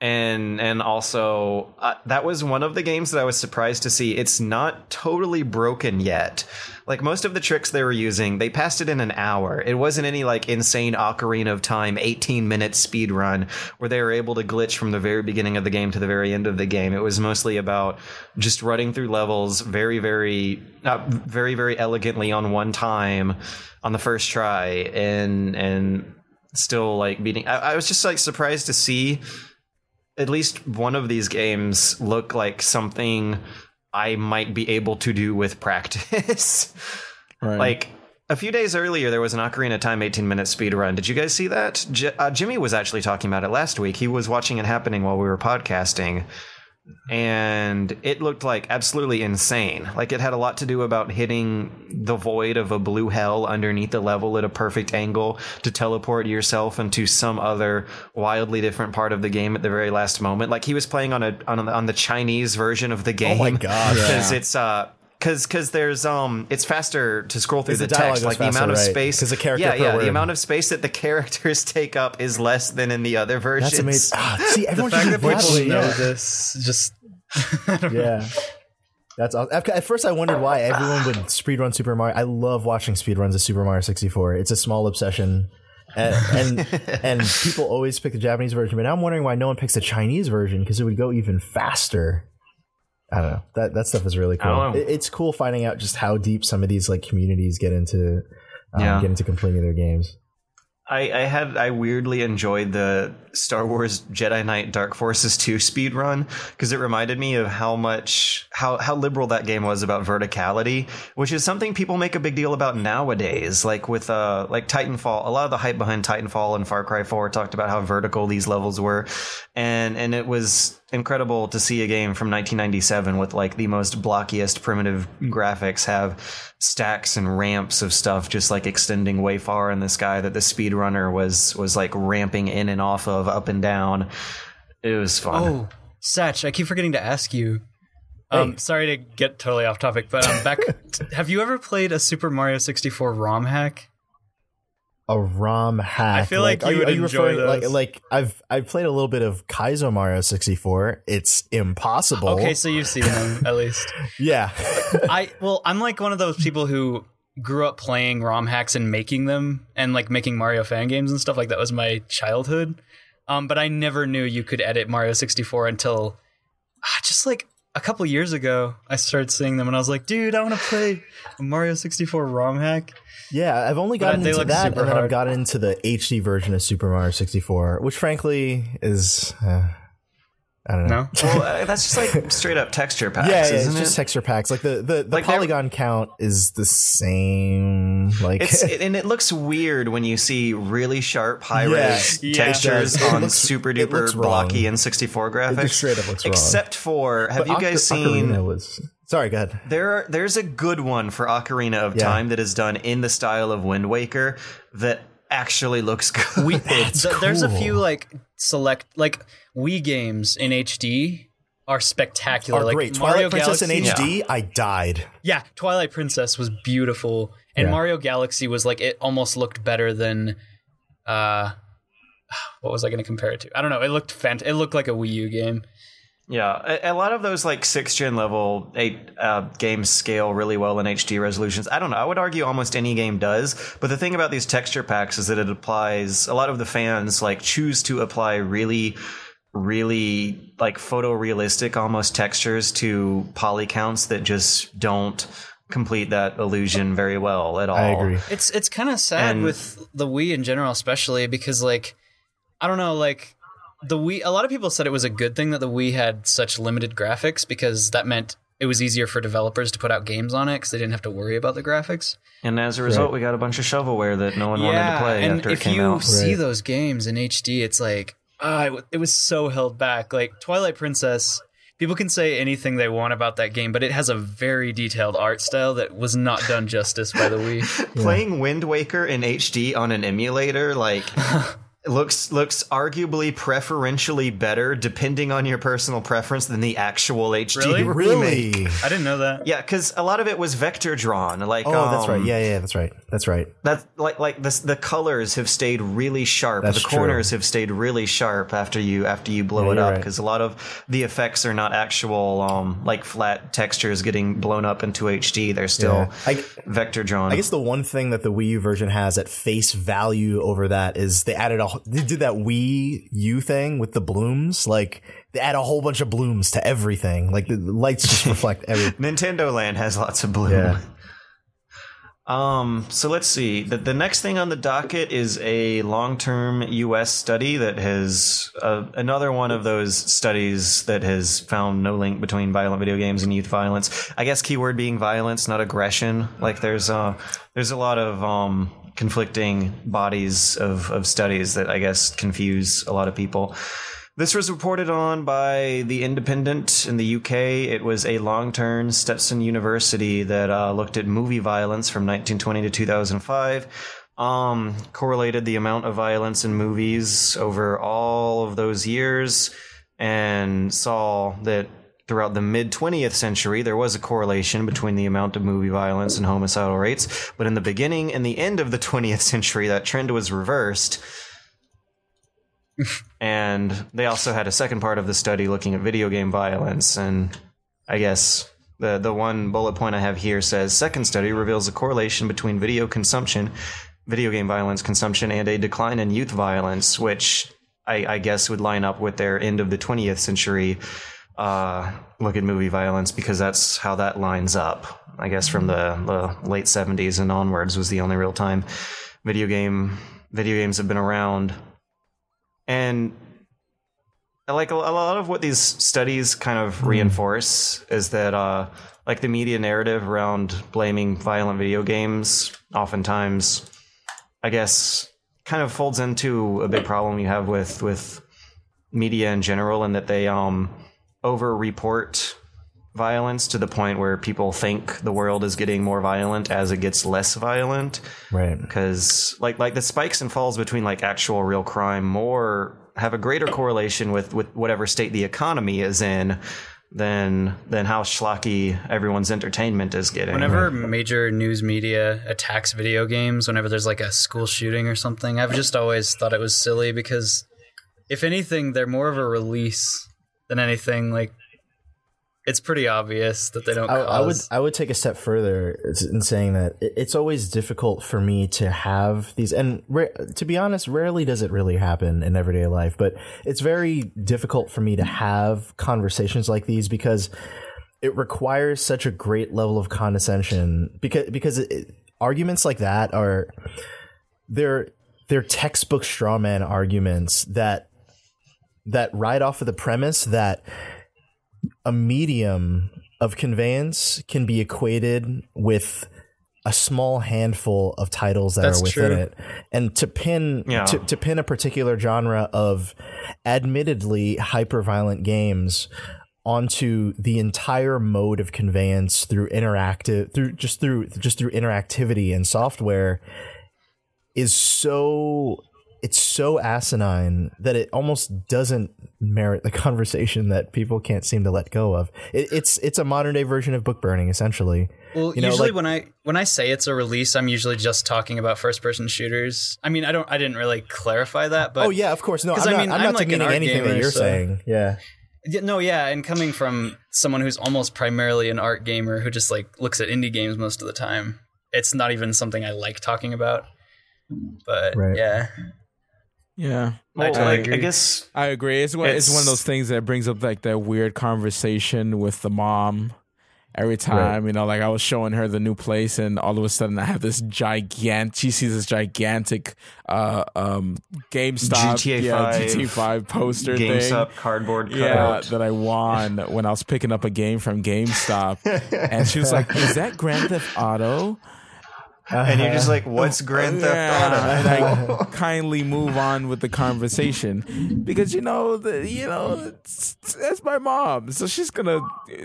and and also uh, that was one of the games that I was surprised to see. It's not totally broken yet. Like most of the tricks they were using, they passed it in an hour. It wasn't any like insane Ocarina of Time 18 minute speed run where they were able to glitch from the very beginning of the game to the very end of the game. It was mostly about just running through levels very, very, uh, very, very elegantly on one time on the first try and and still like beating. I, I was just like surprised to see at least one of these games look like something I might be able to do with practice. Right. like a few days earlier, there was an Ocarina of Time 18 minute speed run. Did you guys see that? J- uh, Jimmy was actually talking about it last week. He was watching it happening while we were podcasting, and it looked like absolutely insane. Like it had a lot to do about hitting the void of a blue hell underneath the level at a perfect angle to teleport yourself into some other wildly different part of the game at the very last moment. Like he was playing on a on, on the Chinese version of the game. Oh my God. Because it's uh because because there's um it's faster to scroll through The the, text like the amount of right? space 'Cause the character yeah yeah word. the amount of space that the characters take up is less than in the other versions That's amazing. Ah, see, The everyone fact should that people way, know yeah. this just yeah. That's awesome. At at first, I wondered why everyone would speedrun Super Mario. I love watching speedruns of Super Mario 64. It's a small obsession. And, and and people always pick the Japanese version, but now I'm wondering why no one picks the Chinese version because it would go even faster. I don't know. That that stuff is really cool. It- it's cool finding out just how deep some of these like communities get into um, Yeah. get into completing their games. I, I had I weirdly enjoyed the Star Wars Jedi Knight Dark Forces 2 speed run because it reminded me of how much how how liberal that game was about verticality, which is something people make a big deal about nowadays. Like with uh like Titanfall, a lot of the hype behind Titanfall and Far Cry 4 talked about how vertical these levels were, and and it was incredible to see a game from 1997 with like the most blockiest primitive graphics have stacks and ramps of stuff just like extending way far in the sky that the speedrunner was was like ramping in and off of up and down it was fun Oh, Satch, I keep forgetting to ask you. Um, sorry to get totally off topic, but um, back. have you ever played a Super Mario 64 ROM hack? A ROM hack. I feel like you are would are you enjoy referring like those. like I've I've played a little bit of Kaizo Mario 64. It's impossible. Okay, so you've seen them at least. yeah. I well, I'm like one of those people who grew up playing ROM hacks and making them, and like making Mario fan games and stuff. Like that was my childhood. Um, but I never knew you could edit Mario 64 until ah, just like a couple years ago. I started seeing them, and I was like, dude, I want to play a Mario 64 ROM hack. Yeah, I've only gotten into that, and then I've gotten into the HD version of Super Mario 64, which frankly is, uh, I don't know. No, well uh, that's just like straight up texture packs Yeah, yeah, isn't it's it just texture packs. Like the the, the Like polygon count is the same. Like it's it, and it looks weird when you see really sharp high res Yeah. textures It does. It on looks- super duper blocky N64 graphics. just straight up looks wrong. Except for, have But you Ocar- guys seen? Ocarina was sorry. Go ahead. There, are, there's a good one for Ocarina of Yeah. Time that is done in the style of Wind Waker that actually looks good. we th- there's a few like select like Wii games in HD are spectacular. Oh, like great, Mario Twilight Princess in Galaxy. HD. I died. Yeah, Twilight Princess was beautiful, and Yeah. Mario Galaxy was like it almost looked better than. uh What was I going to compare it to? I don't know. It looked fant- It looked like a Wii U game. Yeah, a, a lot of those like six gen level eight uh, games scale really well in HD resolutions. I don't know. I would argue almost any game does. But the thing about these texture packs is that it applies. A lot of the fans like choose to apply really really like photorealistic almost textures to poly counts that just don't complete that illusion very well at all. I agree. It's it's kind of sad And- with the Wii in general, especially because like I don't know, like the Wii. A lot of people said it was a good thing that the Wii had such limited graphics because that meant it was easier for developers to put out games on it because they didn't have to worry about the graphics. And as a result, we got a bunch of shovelware that no one wanted to play and after if it came out. If you see Right. those games in HD, it's like ah, it, it was so held back. Like Twilight Princess, people can say anything they want about that game, but it has a very detailed art style that was not done justice by the Wii. Playing Wind Waker in HD on an emulator, like. Looks looks arguably preferentially better, depending on your personal preference, than the actual HD Really? remake. Really? I didn't know that. Yeah, because a lot of it was vector drawn. Like, Oh, that's right. um, Yeah, yeah, that's right. That's right. That's like like this. The colors have stayed really sharp. That's the true. corners have stayed really sharp after you after you blow Yeah, it up right. because a lot of the effects are not actual um like flat textures getting blown up into HD. They're still Yeah. I- vector drawn. I guess the one thing that the Wii U version has at face value over that is they added a they did that Wii U thing with the blooms. Like they add a whole bunch of blooms to everything. Like the lights just reflect everything. Nintendo Land has lots of bloom. Yeah. Um, so let's see. The, the next thing on the docket is a long-term U.S. study that has uh, another one of those studies that has found no link between violent video games and youth violence. I guess keyword being violence, not aggression. Like there's uh there's a lot of um conflicting bodies of of studies that I guess confuse a lot of people. This was reported on by The Independent in the UK. It was a long term Stetson University that uh, looked at movie violence from 1920 to 2005. Um, correlated the amount of violence in movies over all of those years and saw that throughout the mid 20th century, there was a correlation between the amount of movie violence and homicidal rates. But in the beginning and the end of the 20th century, that trend was reversed and they also had a second part of the study looking at video game violence. And i guess the the one bullet point i have here says second study reveals a correlation between video consumption video game violence consumption and a decline in youth violence which i, I guess would line up with their end of the 20th century uh, look at movie violence because that's how that lines up. I guess from the, the late 70s and onwards was the only real time video game video games have been around and like a, a lot of what these studies kind of reinforce is that uh like the media narrative around blaming violent video games oftentimes i guess kind of folds into a big problem you have with with media in general and that they um over report violence to the point where people think the world is getting more violent as it gets less violent Right. because like like the spikes and falls between like actual real crime more have a greater correlation with with whatever state the economy is in than than how schlocky everyone's entertainment is getting. Whenever major news media attacks video games, whenever there's like a school shooting or something, I've just always thought it was silly because, if anything, they're more of a release than anything. Like, it's pretty obvious that they don't. I, I would I would take a step further in saying that it's always difficult for me to have these, and ra- to be honest, rarely does it really happen in everyday life. But it's very difficult for me to have conversations like these because it requires such a great level of condescension. Because because it, it- arguments like that are they're they're textbook straw man arguments that that ride off of the premise that a medium of conveyance can be equated with a small handful of titles that That's are within true. it and to pin Yeah. to, to pin a particular genre of admittedly hyper violent games onto the entire mode of conveyance through interactive through just through just through interactivity and software is so it's so asinine that it almost doesn't merit the conversation that people can't seem to let go of. It, it's it's a modern day version of book burning, essentially. Well, You know, usually like- when I when I say it's a release, I'm usually just talking about first person shooters. I mean, I don't I didn't really clarify that, but oh yeah, of course. No, I'm not, I mean, I'm I'm not like an demeaning art anything that you're so- saying. Yeah, Yeah, no, yeah, and coming from someone who's almost primarily an art gamer who just like looks at indie games most of the time, it's not even something I like talking about. But Right. yeah, Yeah. Well, totally like, I guess I agree. It's one, it's, one of those things that brings up like that weird conversation with the mom every time. You know, like I was showing her the new place, and all of a sudden I have this gigantic. She sees this gigantic uh, um, GameStop, GTA yeah, 5 GTA Five poster thing. GameStop cardboard Yeah, cutout. that I won when I was picking up a game from GameStop, and she was like, "Is that Grand Theft Auto?" And you're just uh-huh. like, what's oh, Grand Theft Yeah, Auto? and I kindly move on with the conversation because you know the you know that's my mom, so she's gonna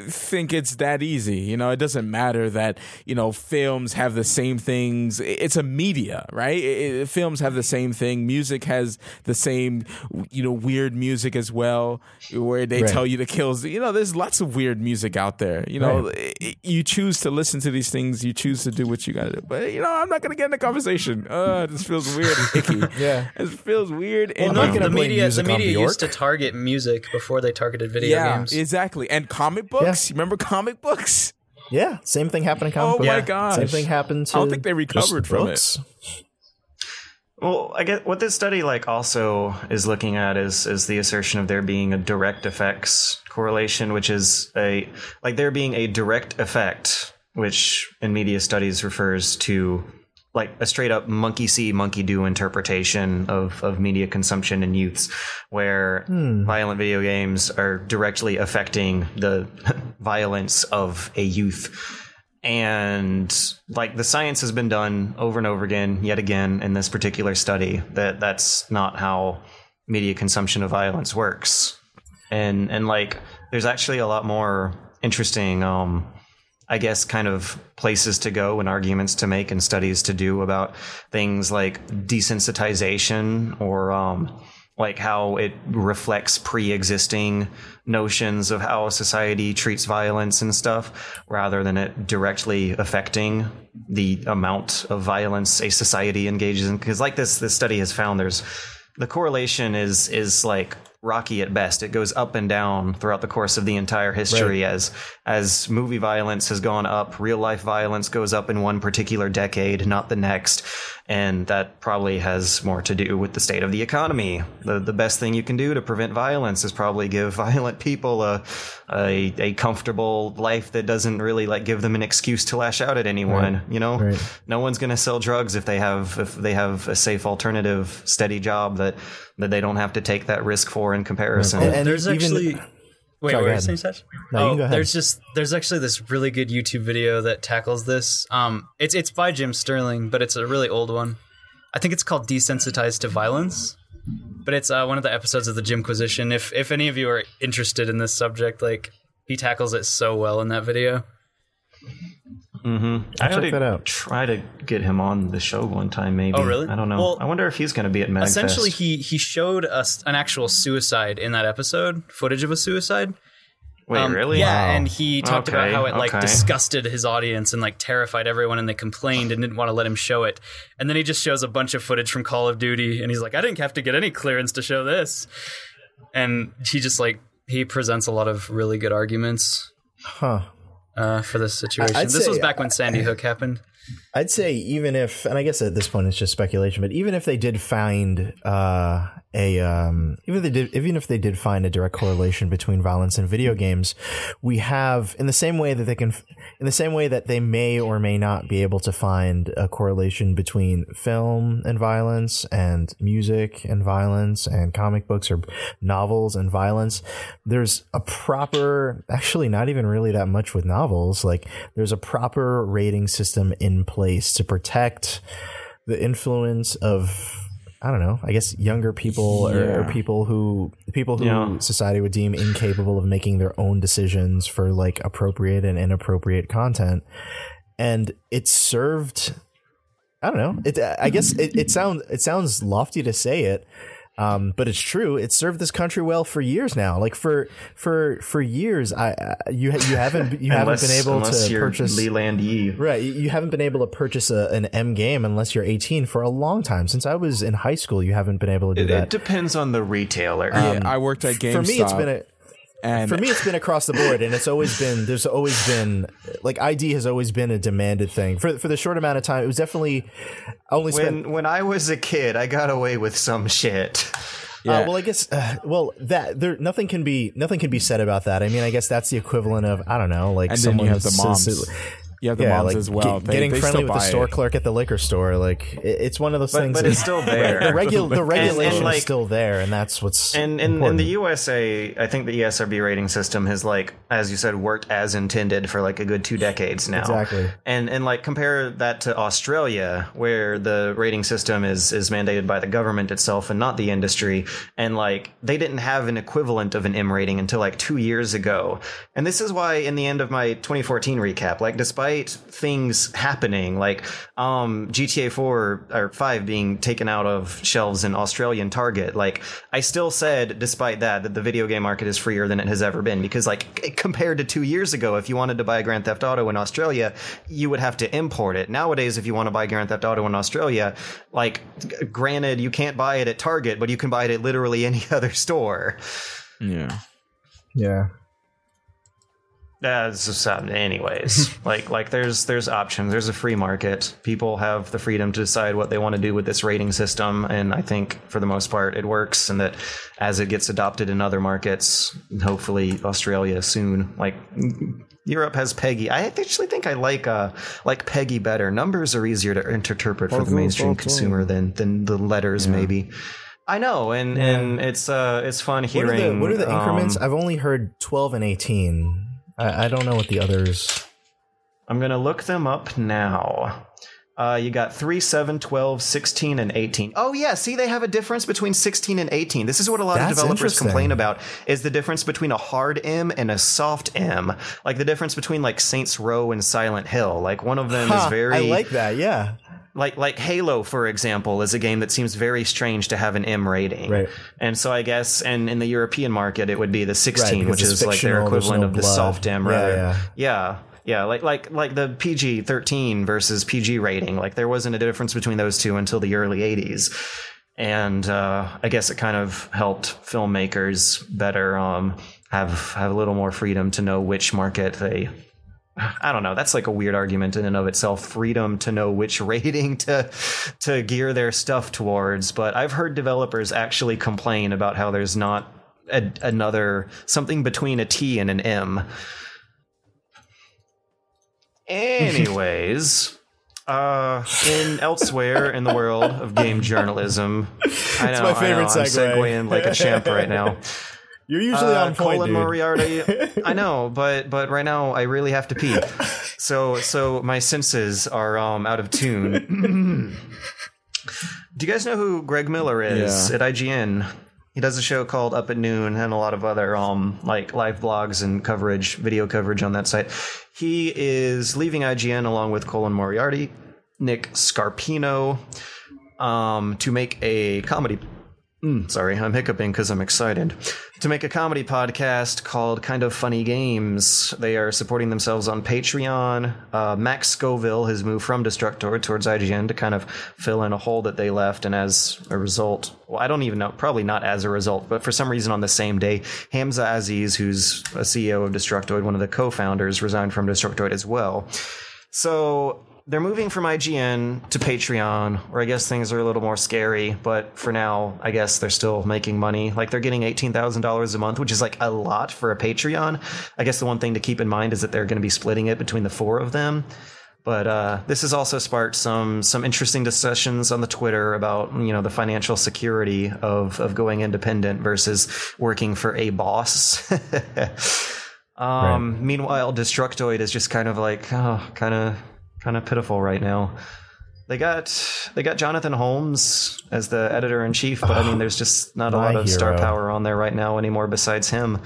think it's that easy. You know, it doesn't matter that you know films have the same things. It's a media, right? It- it- films have the same thing. Music has the same you know weird music as well, where they Right. tell you the kills. You know, there's lots of weird music out there. You know, i- you choose to listen to these things. You choose to do what you gotta do. But you know, I'm not gonna get in the conversation. Uh, this feels weird and icky. Yeah. it feels weird. Well, and I'm not gonna the blame media the media Bjork. used to target music before they targeted video yeah, games. exactly. And comic books. You remember comic books? yeah. Same thing happened in comic Oh books. my gosh. Same thing happened to. I don't think they recovered from it. Well, I get what this study like also is looking at is is the assertion of there being a direct effects correlation, which is a like there being a direct effect which in media studies refers to like a straight up monkey see, monkey do interpretation of, of media consumption in youths, where violent video games are directly affecting the violence of a youth. And like the science has been done over and over again, yet again, in this particular study, that that's not how media consumption of violence works. And and like there's actually a lot more interesting um I guess, kind of places to go and arguments to make and studies to do about things like desensitization or um, like how it reflects pre-existing notions of how a society treats violence and stuff, rather than it directly affecting the amount of violence a society engages in. Because, like this, this study has found, there's the correlation is is like rocky at best. It goes up and down throughout the course of the entire history as as movie violence has gone up, real life violence goes up in one particular decade, not the next. And that probably has more to do with the state of the economy. The the best thing you can do to prevent violence is probably give violent people a a, a comfortable life that doesn't really like give them an excuse to lash out at anyone. You know, Right. no one's going to sell drugs if they have if they have a safe alternative steady job that that they don't have to take that risk for in comparison And there's even- actually. Wait, Sorry, what were you saying, Seth? No, oh, can go ahead. there's just there's actually this really good YouTube video that tackles this. Um, it's it's by Jim Sterling, but it's a really old one. I think it's called "Desensitized to Violence," but it's uh, one of the episodes of the Jimquisition. If if any of you are interested in this subject, like he tackles it so well in that video. I check ought to that out. try to get him on the show one time maybe Oh, really? i don't know Well, i wonder if he's going to be at magfest Essentially, he he showed us an actual suicide in that episode, footage of a suicide. wait Um, really Yeah, and he talked about how it like okay. disgusted his audience and like terrified everyone, and they complained and didn't want to let him show it. And then he just shows a bunch of footage from Call of Duty, and he's like, "I didn't have to get any clearance to show this." And he just like he presents a lot of really good arguments Huh. Uh, for this situation. I'd this was back when Sandy Hook happened. I'd say even if, and I guess at this point it's just speculation, but even if they did find uh, a, um, even if they did, even if they did find a direct correlation between violence and video games, we have in the same way that they can, in the same way that they may or may not be able to find a correlation between film and violence and music and violence and comic books or novels and violence. There's a proper, actually not even really that much with novels. Like there's a proper rating system in place to protect the influence of I don't know. I guess younger people or, or people who people who Yeah. society would deem incapable of making their own decisions for like appropriate and inappropriate content, and it served. I don't know. It. I guess it, it sounds it sounds lofty to say it, um, but it's true. It served this country well for years now. Like for for for years, I, I you you haven't you haven't been able to you're purchase Leland Yee. Right, you- you haven't been able to purchase a, an M game unless you're 18 for a long time. Since I was in high school, you haven't been able to do It, it that. depends on the retailer. Yeah, I worked at GameStop. for me, it's been a and for me it's been across the board, and it's always been there's always been like ID has always been a demanded thing for for the short amount of time. It was definitely I only spent. when when I was a kid, I got away with some shit. Uh, well, I guess. Uh, well, that there nothing can be nothing can be said about that. I mean, I guess that's the equivalent of I don't know, like and then someone you have the s- moms. s- You have the yeah, moms like as well. get- They- getting they friendly with the store it. clerk at the liquor store, like it, it's one of those But, things. but that- it's still there. the, regu- the regulation like- is still there, and that's what's And in, in the USA, I think the ESRB rating system has like, as you said, worked as intended for like a good two decades now. Exactly. And and like compare that to Australia, where the rating system is is mandated by the government itself and not the industry. And like they didn't have an equivalent of an M rating until like two years ago. And this is why, in the end of my 2014 recap, like despite things happening, like um GTA 4 or 5 being taken out of shelves in Australian Target, like I still said, despite that, that the video game market is freer than it has ever been. Because like compared to two years ago, if you wanted to buy Grand Theft Auto in Australia, you would have to import it. Nowadays, if you want to buy Grand Theft Auto in Australia, like g- granted, you can't buy it at Target, but you can buy it at literally any other store. Yeah. yeah. That's just uh, anyways. like like there's there's options. There's a free market. People have the freedom to decide what they want to do with this rating system, and I think for the most part it works. And that as it gets adopted in other markets, hopefully Australia soon, like Europe has PEGI. I actually think I like uh like PEGI better. Numbers are easier to interpret for the mainstream consumer than than the letters maybe. I know, and and it's uh it's fun What are hearing. the, what are the increments? um, I've only heard 12 and 18. I, I don't know what the others. I'm going to look them up now. Uh, you got 3, 7, 12, 16, and 18. Oh, yeah. See, they have a difference between 16 and 18. This is what a lot That's of developers complain about is the difference between a hard M and a soft M. Like the difference between like Saints Row and Silent Hill. Like one of them is very I like that. Yeah. Like like Halo, for example, is a game that seems very strange to have an M rating. Right. And so I guess, and in the European market, it would be the 16, because which is like their equivalent no of the blood. soft M. Yeah, Rather, yeah. yeah, yeah, like like like the PG 13 versus PG rating. Like there wasn't a difference between those two until the early 80s. And uh, I guess it kind of helped filmmakers better um, have have a little more freedom to know which market they I don't know. That's like a weird argument in and of itself. Freedom to know which rating to to gear their stuff towards. But I've heard developers actually complain about how there's not a, another something between a T and an M. Anyways. Uh, in elsewhere in the world of game journalism, I know, my favorite I know, I'm segueing like a champ right now. You're usually Uh, on point, Colin dude. Moriarty. I know, but but right now I really have to pee. So so my senses are um out of tune. Do you guys know who Greg Miller is Yeah. at IGN? He does a show called Up at Noon and a lot of other um like live blogs and coverage, video coverage on that site. He is leaving IGN along with Colin Moriarty, Nick Scarpino, um, to make a comedy Mm, sorry, I'm hiccuping because I'm excited. To make a comedy podcast called Kind of Funny Games. They are supporting themselves on Patreon. Uh, Max Scoville has moved from Destructoid towards IGN to kind of fill in a hole that they left. And as a result, well, I don't even know, probably not as a result, but for some reason on the same day, Hamza Aziz, who's a CEO of Destructoid, one of the co founders, resigned from Destructoid as well. So they're moving from IGN to Patreon, where I guess things are a little more scary. But for now, I guess they're still making money. Like they're getting eighteen thousand dollars a month, which is like a lot for a Patreon. I guess the one thing to keep in mind is that they're going to be splitting it between the four of them. But uh, this has also sparked some some interesting discussions on the Twitter about you know the financial security of of going independent versus working for a boss. um, Meanwhile, Destructoid is just kind of like oh, kind of kind of pitiful right now. They got they got Jonathan Holmes as the editor in chief, but I mean, there's just not a lot of star power on there right now anymore besides him.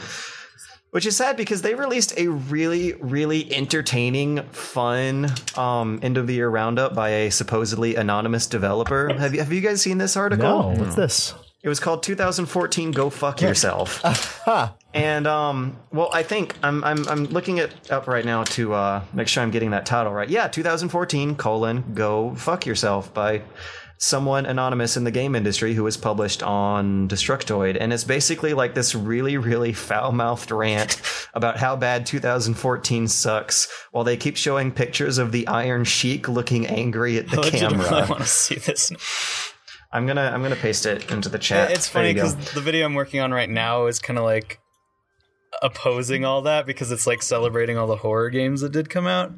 Which is sad because they released a really, really entertaining, fun um, end of the year roundup by a supposedly anonymous developer. Have you, have you guys seen this article? No, what's this? It was called 2014 Go Fuck Yourself. and um well I think I'm I'm I'm looking it up right now to uh make sure I'm getting that title right. Yeah, 2014 colon Go Fuck Yourself by someone anonymous in the game industry who was published on Destructoid and it's basically like this really really foul-mouthed rant about how bad 2014 sucks while they keep showing pictures of the Iron Sheik looking angry at the Legitimately, I camera. want to see this. I'm going to I'm to paste it into the chat. It's funny because the video I'm working on right now is kind of like opposing all that because it's like celebrating all the horror games that did come out.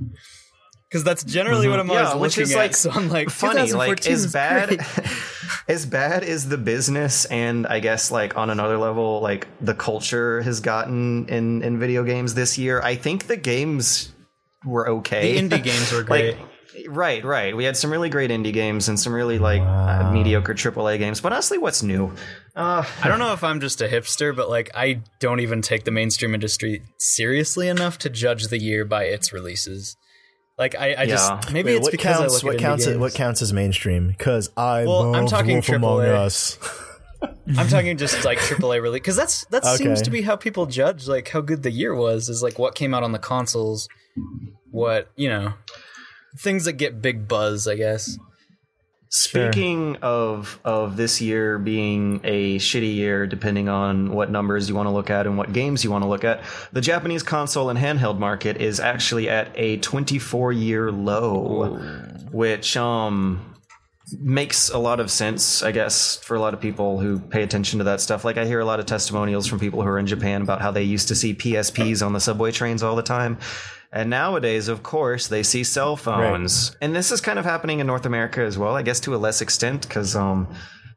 Because that's generally what I'm Mm-hmm. Yeah, always which is looking like at. So I'm like, funny like as is bad as bad as the business and i guess like on another level like the culture has gotten in in video games this year i think the games were okay The indie games were great. like right right we had some really great indie games and some really like uh, mediocre aaa games but honestly what's new uh I don't know if I'm just a hipster, but like I don't even take the mainstream industry seriously enough to judge the year by its releases. Like I, I Yeah. just maybe Wait, it's what because counts? I look What at counts? games. What counts as mainstream? Because I Well, I'm talking Wolf Among AAA. Us. I'm talking just like AAA release because that's that seems to be how people judge like how good the year was is like what came out on the consoles, what you know, things that get big buzz, I guess. Speaking of of this year being a shitty year, depending on what numbers you want to look at and what games you want to look at, the Japanese console and handheld market is actually at a 24 year low, which um makes a lot of sense, I guess, for a lot of people who pay attention to that stuff. Like I hear a lot of testimonials from people who are in Japan about how they used to see PSPs on the subway trains all the time. And nowadays, of course, they see cell phones. And this is kind of happening in North America as well, I guess to a less extent, because um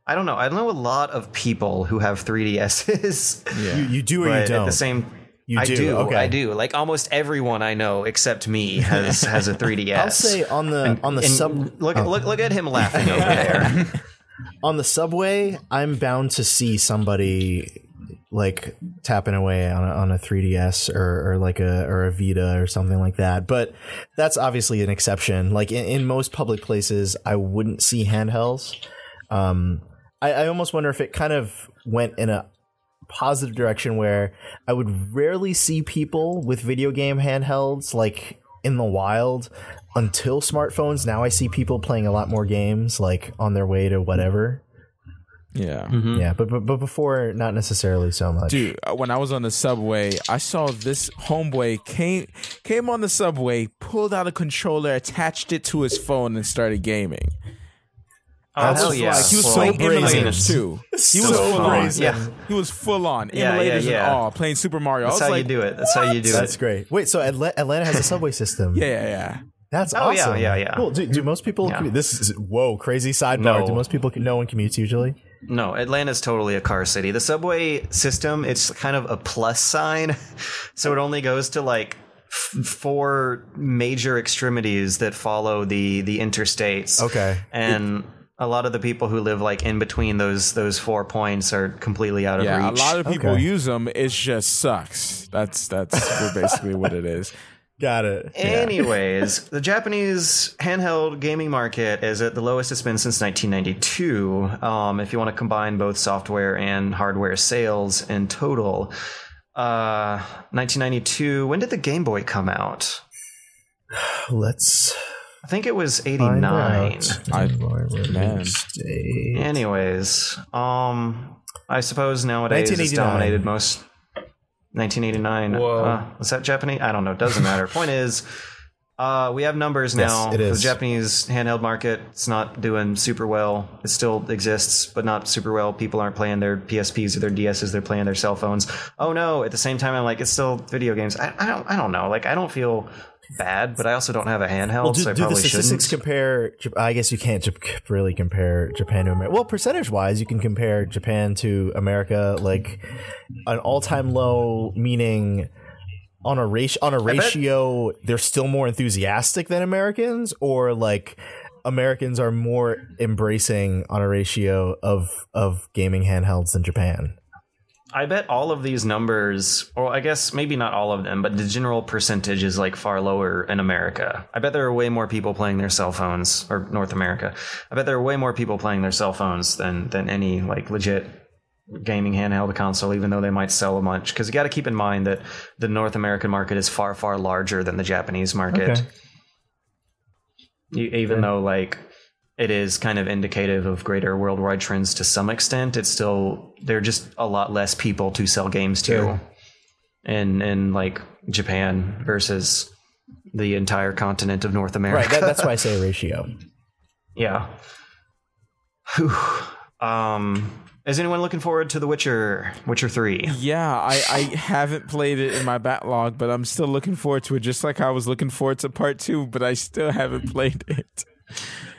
I don't know. I know a lot of people who have 3DSs. You, you do or you don't. at the same You I do, do. okay. I do. Like almost everyone I know except me has has a 3DS. I'll say on the on the sub look look look at him laughing over there. on the subway, I'm bound to see somebody like tapping away on a, on a 3ds or, or like a or a Vita or something like that. But that's obviously an exception. Like in, in most public places, I wouldn't see handhelds. Um, I, I almost wonder if it kind of went in a positive direction where I would rarely see people with video game handhelds like in the wild until smartphones. Now I see people playing a lot more games like on their way to whatever. Yeah. Yeah, but, but but before not necessarily so much. Dude, uh, when I was on the subway, I saw this homeboy came came on the subway, pulled out a controller, attached it to his phone, and started gaming. Oh, That's hell yeah. like- He was So playing brazen. emulators too. He was full on. Yeah. He was full on Yeah, yeah, emulators yeah. and all, playing Super Mario. That's I how was you do it. That's how you do That's it. That's great. Wait, so Atlanta has a subway system. Yeah, yeah, yeah. That's Oh, yeah, awesome. yeah, yeah. Cool. Do, do most people? Yeah. commu- This is whoa, crazy sidebar. No. Do most people? No one commutes usually. No, Atlanta's totally a car city. The subway system, it's kind of a plus sign. So it only goes to like f- four major extremities that follow the the interstates. Okay. And a lot of the people who live like in between those those four points are completely out of Yeah, reach. a lot of people Okay. use them. It just sucks. That's that's basically what it is. Got it. Anyways, the Japanese handheld gaming market is at the lowest it's been since 1992. Um, if you want to combine both software and hardware sales in total, uh, 1992. When did the Game Boy come out? Let's I think it was 89. I- Game Boy man. Anyways, um, I suppose nowadays it's dominated most. 1989. Whoa. Uh, was that Japanese? I don't know. Doesn't matter. Point is, uh, we have numbers now. Yes, it is. The Japanese handheld market, it's not doing super well. It still exists, but not super well. People aren't playing their PSPs or their DSs. They're playing their cell phones. Oh no! At the same time, I'm like, it's still video games. I, I don't. I don't know. Like, I don't feel bad, but I also don't have a handheld, Well, do, so I do the probably statistics shouldn't. compare? I guess you can't really compare Japan to America. Well, percentage wise, you can compare Japan to America, like an all time low, meaning on a ratio. On a ratio, they're still more enthusiastic than Americans, or like Americans are more embracing on a ratio of of gaming handhelds than Japan. I bet all of these numbers, or I guess maybe not all of them, but the general percentage is like far lower in America. I bet there are way more people playing their cell phones, or North America. I bet there are way more people playing their cell phones than than any like legit gaming handheld console, even though they might sell a bunch. Because you got to keep in mind that the North American market is far far larger than the Japanese market. Okay. You- even though like it is kind of indicative of greater worldwide trends to some extent it's still there are just a lot less people to sell games to Sure. in in like japan versus the entire continent of north america Right. That, that's why I say ratio. yeah Whew. um is anyone looking forward to the witcher witcher 3 Yeah, I, I haven't played it in my backlog, but I'm still looking forward to it, just like I was looking forward to part two, but I still haven't played it.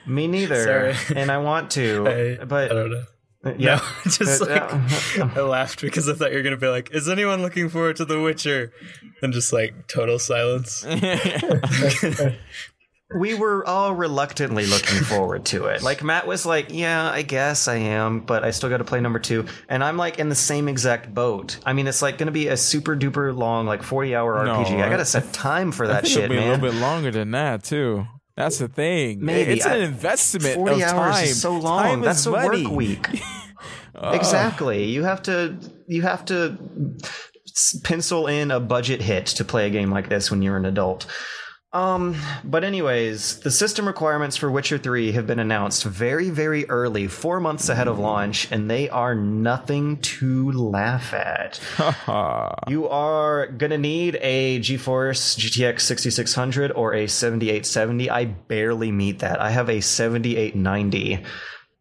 Me neither Sorry. and i want to I, but I don't know. yeah No, just Uh, like I laughed because I thought you were gonna be like, "Is anyone looking forward to The Witcher?" And just like total silence. we were all reluctantly looking forward to it. Like Matt was like, "Yeah, I guess I am, but I still got to play number 2." And I'm like in the same exact boat. I mean, it's like going to be a super duper long like 40-hour No, RPG. I got to set time for I that think shit, it'll be a little bit longer than that too. That's the thing. Maybe. it's an investment 40 of hours time. is so long. Time That's a money. work week. exactly. You have to you have to pencil in a budget hit to play a game like this when you're an adult. Um, but anyways, the system requirements for Witcher 3 have been announced very, very early, four months ahead of launch, and they are nothing to laugh at. you are gonna need a GeForce GTX 6600 or a 7870. I barely meet that. I have a 7890.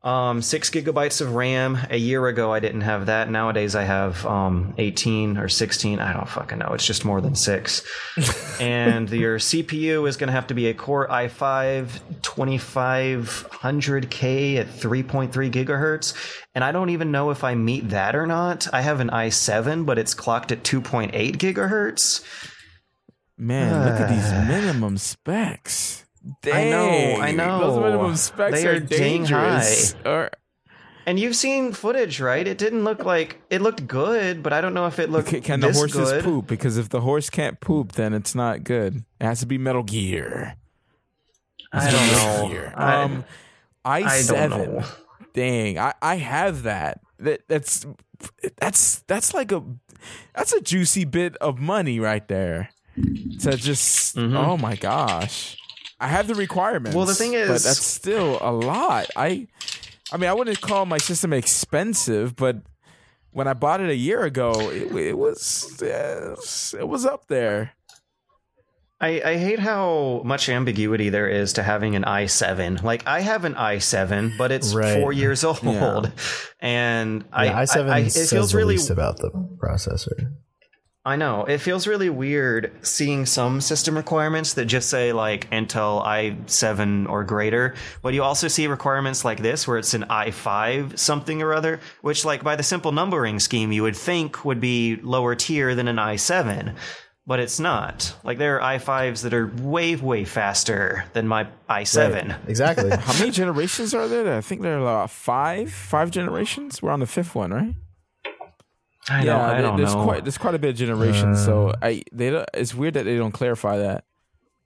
Um, six gigabytes of RAM. A year ago, I didn't have that. Nowadays, I have um 18 or 16. I don't fucking know. It's just more than six. and your CPU is going to have to be a Core i5 2500K at 3.3 gigahertz. And I don't even know if I meet that or not. I have an i7, but it's clocked at 2.8 gigahertz. Man, look at these minimum specs. I know, I know. Those minimum specs They are, are dangerous. Or, And you've seen footage, right? It didn't look like it looked good, but I don't know if it looked can, can the horses good. poop? Because if the horse can't poop, then it's not good. It has to be Metal Gear. I don't know. Gear. I- Um, I don't i7. know. Dang, I, I have that. That that's that's that's like a that's a juicy bit of money right there. To just oh my gosh, I have the requirements. Well, the thing is, but is- that's still a lot. I I mean, I wouldn't call my system expensive, but when I bought it a year ago, it, it was yes, it was up there. I, I hate how much ambiguity there is to having an i7. Like I have an i7, but it's Right. four years old, Yeah. and I, Yeah, i7 I, I it says feels the really least about the processor. I know. It feels really weird seeing some system requirements that just say like Intel i7 or greater, but you also see requirements like this where it's an i5 something or other, which like by the simple numbering scheme you would think would be lower tier than an i7, but it's not. Like there are i5s that are way way faster than my i7. Right, Exactly. How many generations are there? I think there are about five, five generations. We're on the fifth one, right? I don't, I don't there's know. quite there's quite a bit of generations. so uh, I they don't, it's weird that they don't clarify that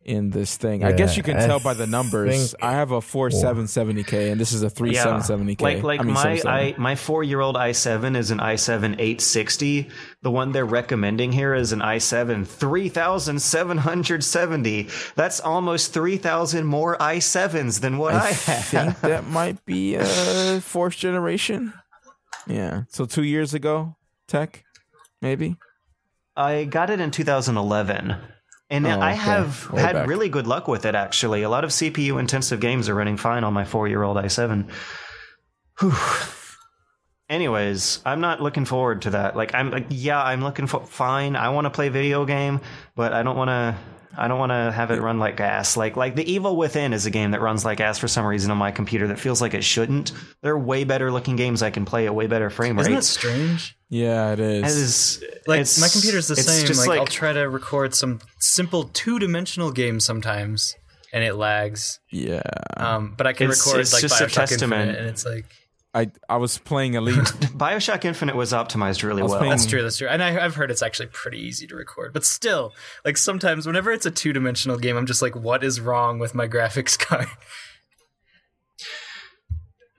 in this thing. I guess you can I tell by the numbers. think- I have a four seven seventy k, and this is a three seven seventy k. Like like I mean, my 770. i my four year old i7 is an i7 860. The one they're recommending here is an i7 3770. That's almost 3000 more i7s than what I, I have. think that might be a fourth generation. Yeah. So two years ago, tech, maybe. I got it in 2011. And Oh, I okay. have Way had back. really good luck with it actually. A lot of CPU intensive games are running fine on my 4-year-old i7. Whew. Anyways, I'm not looking forward to that. Like I'm like yeah, I'm looking for fine. I want to play video game, but I don't want to I don't want to have it run like ass. Like like The Evil Within is a game that runs like ass for some reason on my computer that feels like it shouldn't. There are way better looking games I can play at way better frame rates. Isn't that strange? Yeah, it is. As- Like it's- my computer's the same. just Like, I'll try to record some simple two-dimensional games sometimes, and it lags. yeah. Um, but I can It's- record it's like just a testament. Infinite, and it's like I I was playing Elite. Bioshock Infinite was optimized really was well. playing- that's true. That's true. And I, I've heard it's actually pretty easy to record. But still, like sometimes whenever it's a two-dimensional game, I'm just like, what is wrong with my graphics card?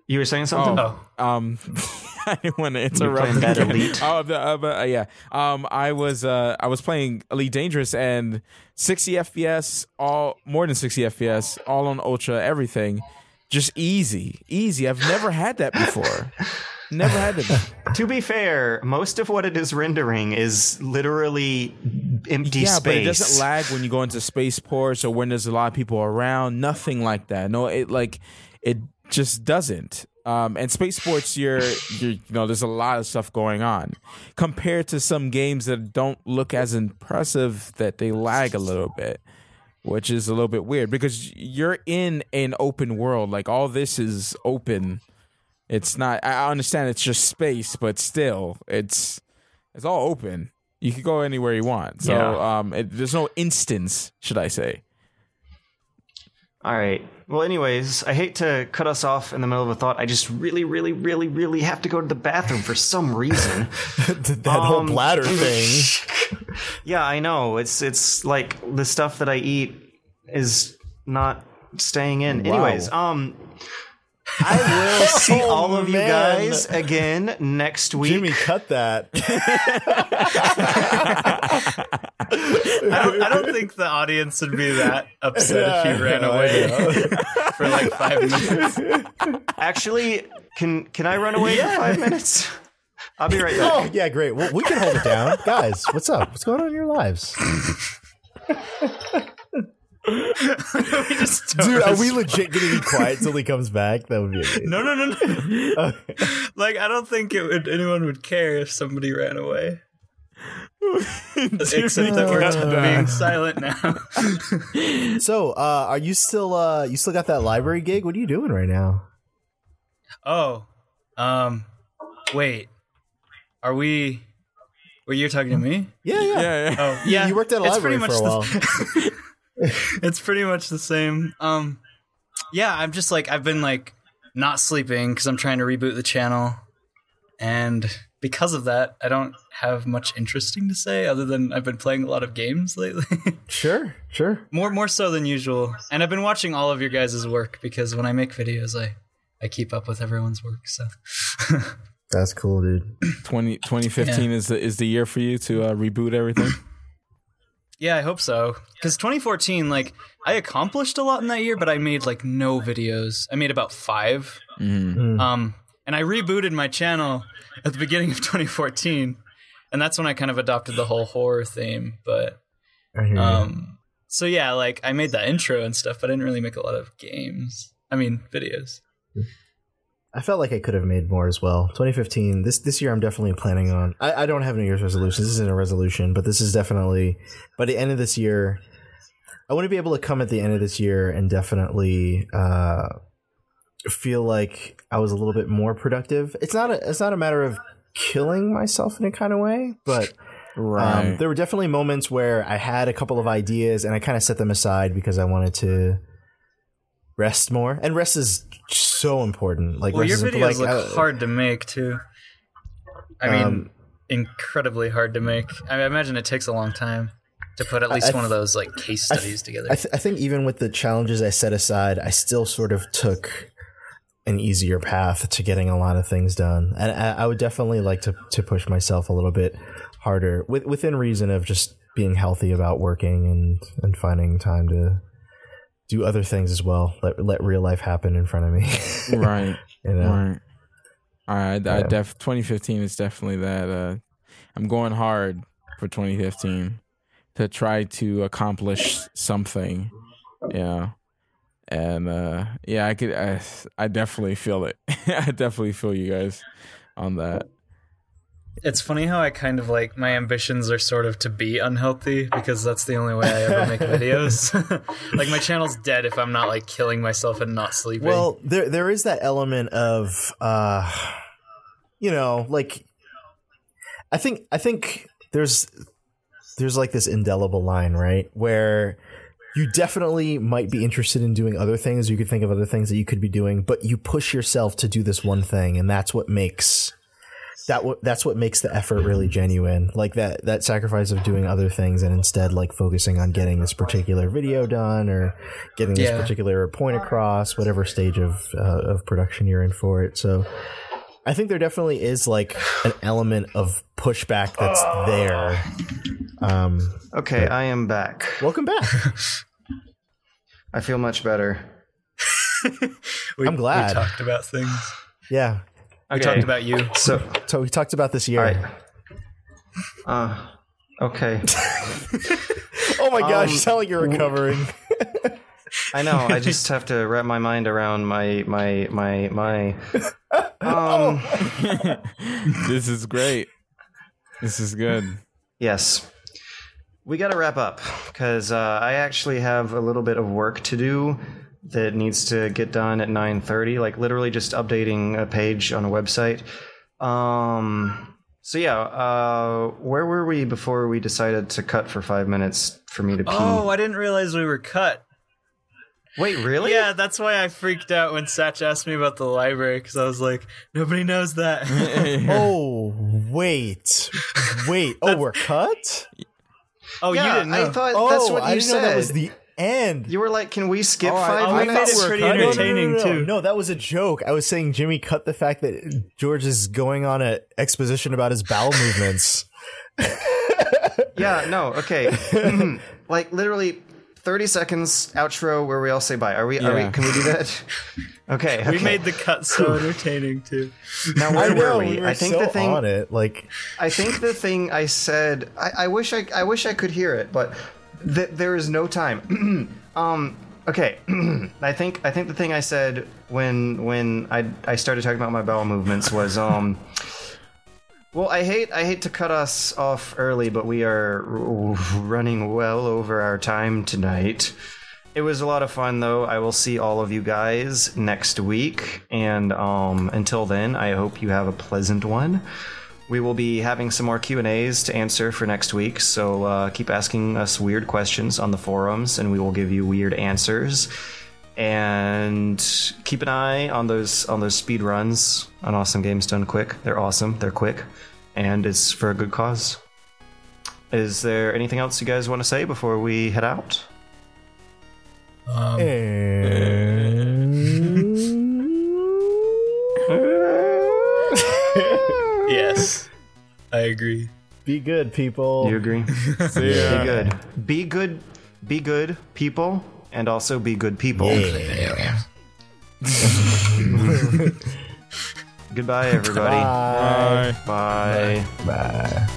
You were saying something? Oh, um I didn't want to interrupt. that. Elite? Oh, the, uh, but, uh, yeah. Um, I was uh, I was playing Elite Dangerous and 60 FPS, all more than 60 FPS, all on ultra, everything, just easy, easy. I've never had that before. Never had that. To be fair, most of what it is rendering is literally empty yeah, space. but it doesn't lag when you go into spaceports or when there's a lot of people around. Nothing like that. No, it like it just doesn't. Um, and spaceports, you're, you're you know, there's a lot of stuff going on compared to some games that don't look as impressive that they lag a little bit, which is a little bit weird because you're in an open world. Like all this is open. It's not. I understand it's just space, but still, it's it's all open. You can go anywhere you want. So Yeah. um, it, there's no instance, should I say? All right. Well, anyways, I hate to cut us off in the middle of a thought. I just really, really, really, really have to go to the bathroom for some reason. that whole Um, bladder thing. yeah, I know. It's it's like the stuff that I eat is not staying in. Anyways, um I will see Oh, all of you guys again next week. Jimmy, cut that. I don't, I don't think the audience would be that upset if you ran I away for like five minutes. Actually, can can I run away for five minutes? I'll be right back. Oh, back. yeah, great. Well, we can hold it down. Guys, what's up? What's going on in your lives? We just Dude, are we legit going to be quiet till he comes back? That would be amazing. No, no, no, no. like, I don't think it would, anyone would care if somebody ran away. Except that we're being silent now. So, uh, are you still uh, you still got that library gig? What are you doing right now? oh, um, wait. Are we? Were you talking to me? Yeah, yeah. Yeah, yeah. Oh, yeah. You worked at a it's library pretty for a while. the- it's pretty much the same. Um, yeah, I'm just like I've been like not sleeping because I'm trying to reboot the channel, and because of that, I don't have much interesting to say other than I've been playing a lot of games lately, Sure, sure. more more so than usual. And I've been watching all of your guys' work because when I make videos, I I keep up with everyone's work. So That's cool, dude. 20, 2015 is the is the year for you to uh, reboot everything. Yeah, I hope so. Because 2014, like, I accomplished a lot in that year, but I made like no videos. I made about 5 Mhm. Um, and I rebooted my channel at the beginning of 2014, and that's when I kind of adopted the whole horror theme. But I hear you. um, so yeah, like I made that intro and stuff, but I didn't really make a lot of games. I mean, videos. I felt like I could have made more as well. 2015. This this year, I'm definitely planning on. I, I don't have New Year's resolutions. This isn't a resolution, but this is definitely by the end of this year. I want to be able to come at the end of this year and definitely uh, feel like I was a little bit more productive. It's not a it's not a matter of killing myself in a kind of way, but Right. um, there were definitely moments where I had a couple of ideas and I kind of set them aside because I wanted to rest more. And rest is so important. Like, Well, your videos like, look uh, hard to make too. I mean, Um, incredibly hard to make. I imagine it takes a long time to put at least I- one of those like case I- studies together. I, th- I think even with the challenges I set aside, I still sort of took an easier path to getting a lot of things done. And I, I would definitely like to, to push myself a little bit harder with, within reason of just being healthy about working and, and finding time to do other things as well. Let, let real life happen in front of me. right. you know? Right. All right. I Yeah. def 2015 is definitely that. Uh, I'm going hard for 2015 to try to accomplish something. Yeah. And uh, yeah, I could. I, I definitely feel it. I definitely feel you guys on that. It's funny how I kind of like my ambitions are sort of to be unhealthy because that's the only way I ever make videos. like my channel's dead if I'm not like killing myself and not sleeping. Well, there there is that element of uh you know, like I think I think there's there's like this indelible line, right? Where you definitely might be interested in doing other things. You could think of other things that you could be doing, but you push yourself to do this one thing, and that's what makes that w- that's what makes the effort really genuine. Like that that sacrifice of doing other things and instead like focusing on getting this particular video done or getting this Yeah. particular point across, whatever stage of uh, of production you're in for it. So. I think there definitely is like an element of pushback that's there. Um, Okay, I am back. welcome back. I feel much better. we, I'm glad. we talked about things. Yeah. We Okay. talked about you. So, So we talked about this year. all right. Uh, okay. Oh my gosh, Um, you sound like you're recovering. I know. I just have to wrap my mind around my my my my. Um. This is great. This is good. Yes. We got to wrap up because uh, I actually have a little bit of work to do that needs to get done at 9:30 like literally just updating a page on a website. Um so yeah, uh where were we before we decided to cut for 5 minutes for me to pee? Oh, I didn't realize we were cut. Wait, really? Yeah, that's why I freaked out when Satch asked me about the library because I was like, nobody knows that. oh, wait. Wait. Oh, we're cut? oh, Yeah, you didn't know. I thought Oh, that's what you I didn't said. know that was the And You were like, "Can we skip Oh, I- five I we minutes?" made it we're pretty cutting. no, no, no, entertaining no, no, too. No, that was a joke. I was saying Jimmy cut the fact that George is going on an exposition about his bowel movements. Yeah, no, okay. like literally 30 seconds outro where we all say bye. Are we are we can we do that? Okay, We made the cut so entertaining too. now I know were we? we were I think so the thing on it. Like I think the thing I said I, I wish I I wish I could hear it, but th- there is no time. um okay. I think I think the thing I said when when I I started talking about my bowel movements was um well, I hate I hate to cut us off early, but we are r- running well over our time tonight. It was a lot of fun though. I will see all of you guys next week and um until then, I hope you have a pleasant one. We will be having some more Q&As to answer for next week, so uh, keep asking us weird questions on the forums and we will give you weird answers. And keep an eye on those on those speed runs on Awesome Games Done Quick. They're awesome, they're quick, and it's for a good cause. Is there anything else you guys want to say before we head out? Yes, I agree. be good, people. You agree? See ya. Be good. Be good. Be good people, and also be good people. Goodbye, everybody. Bye. Bye. Bye.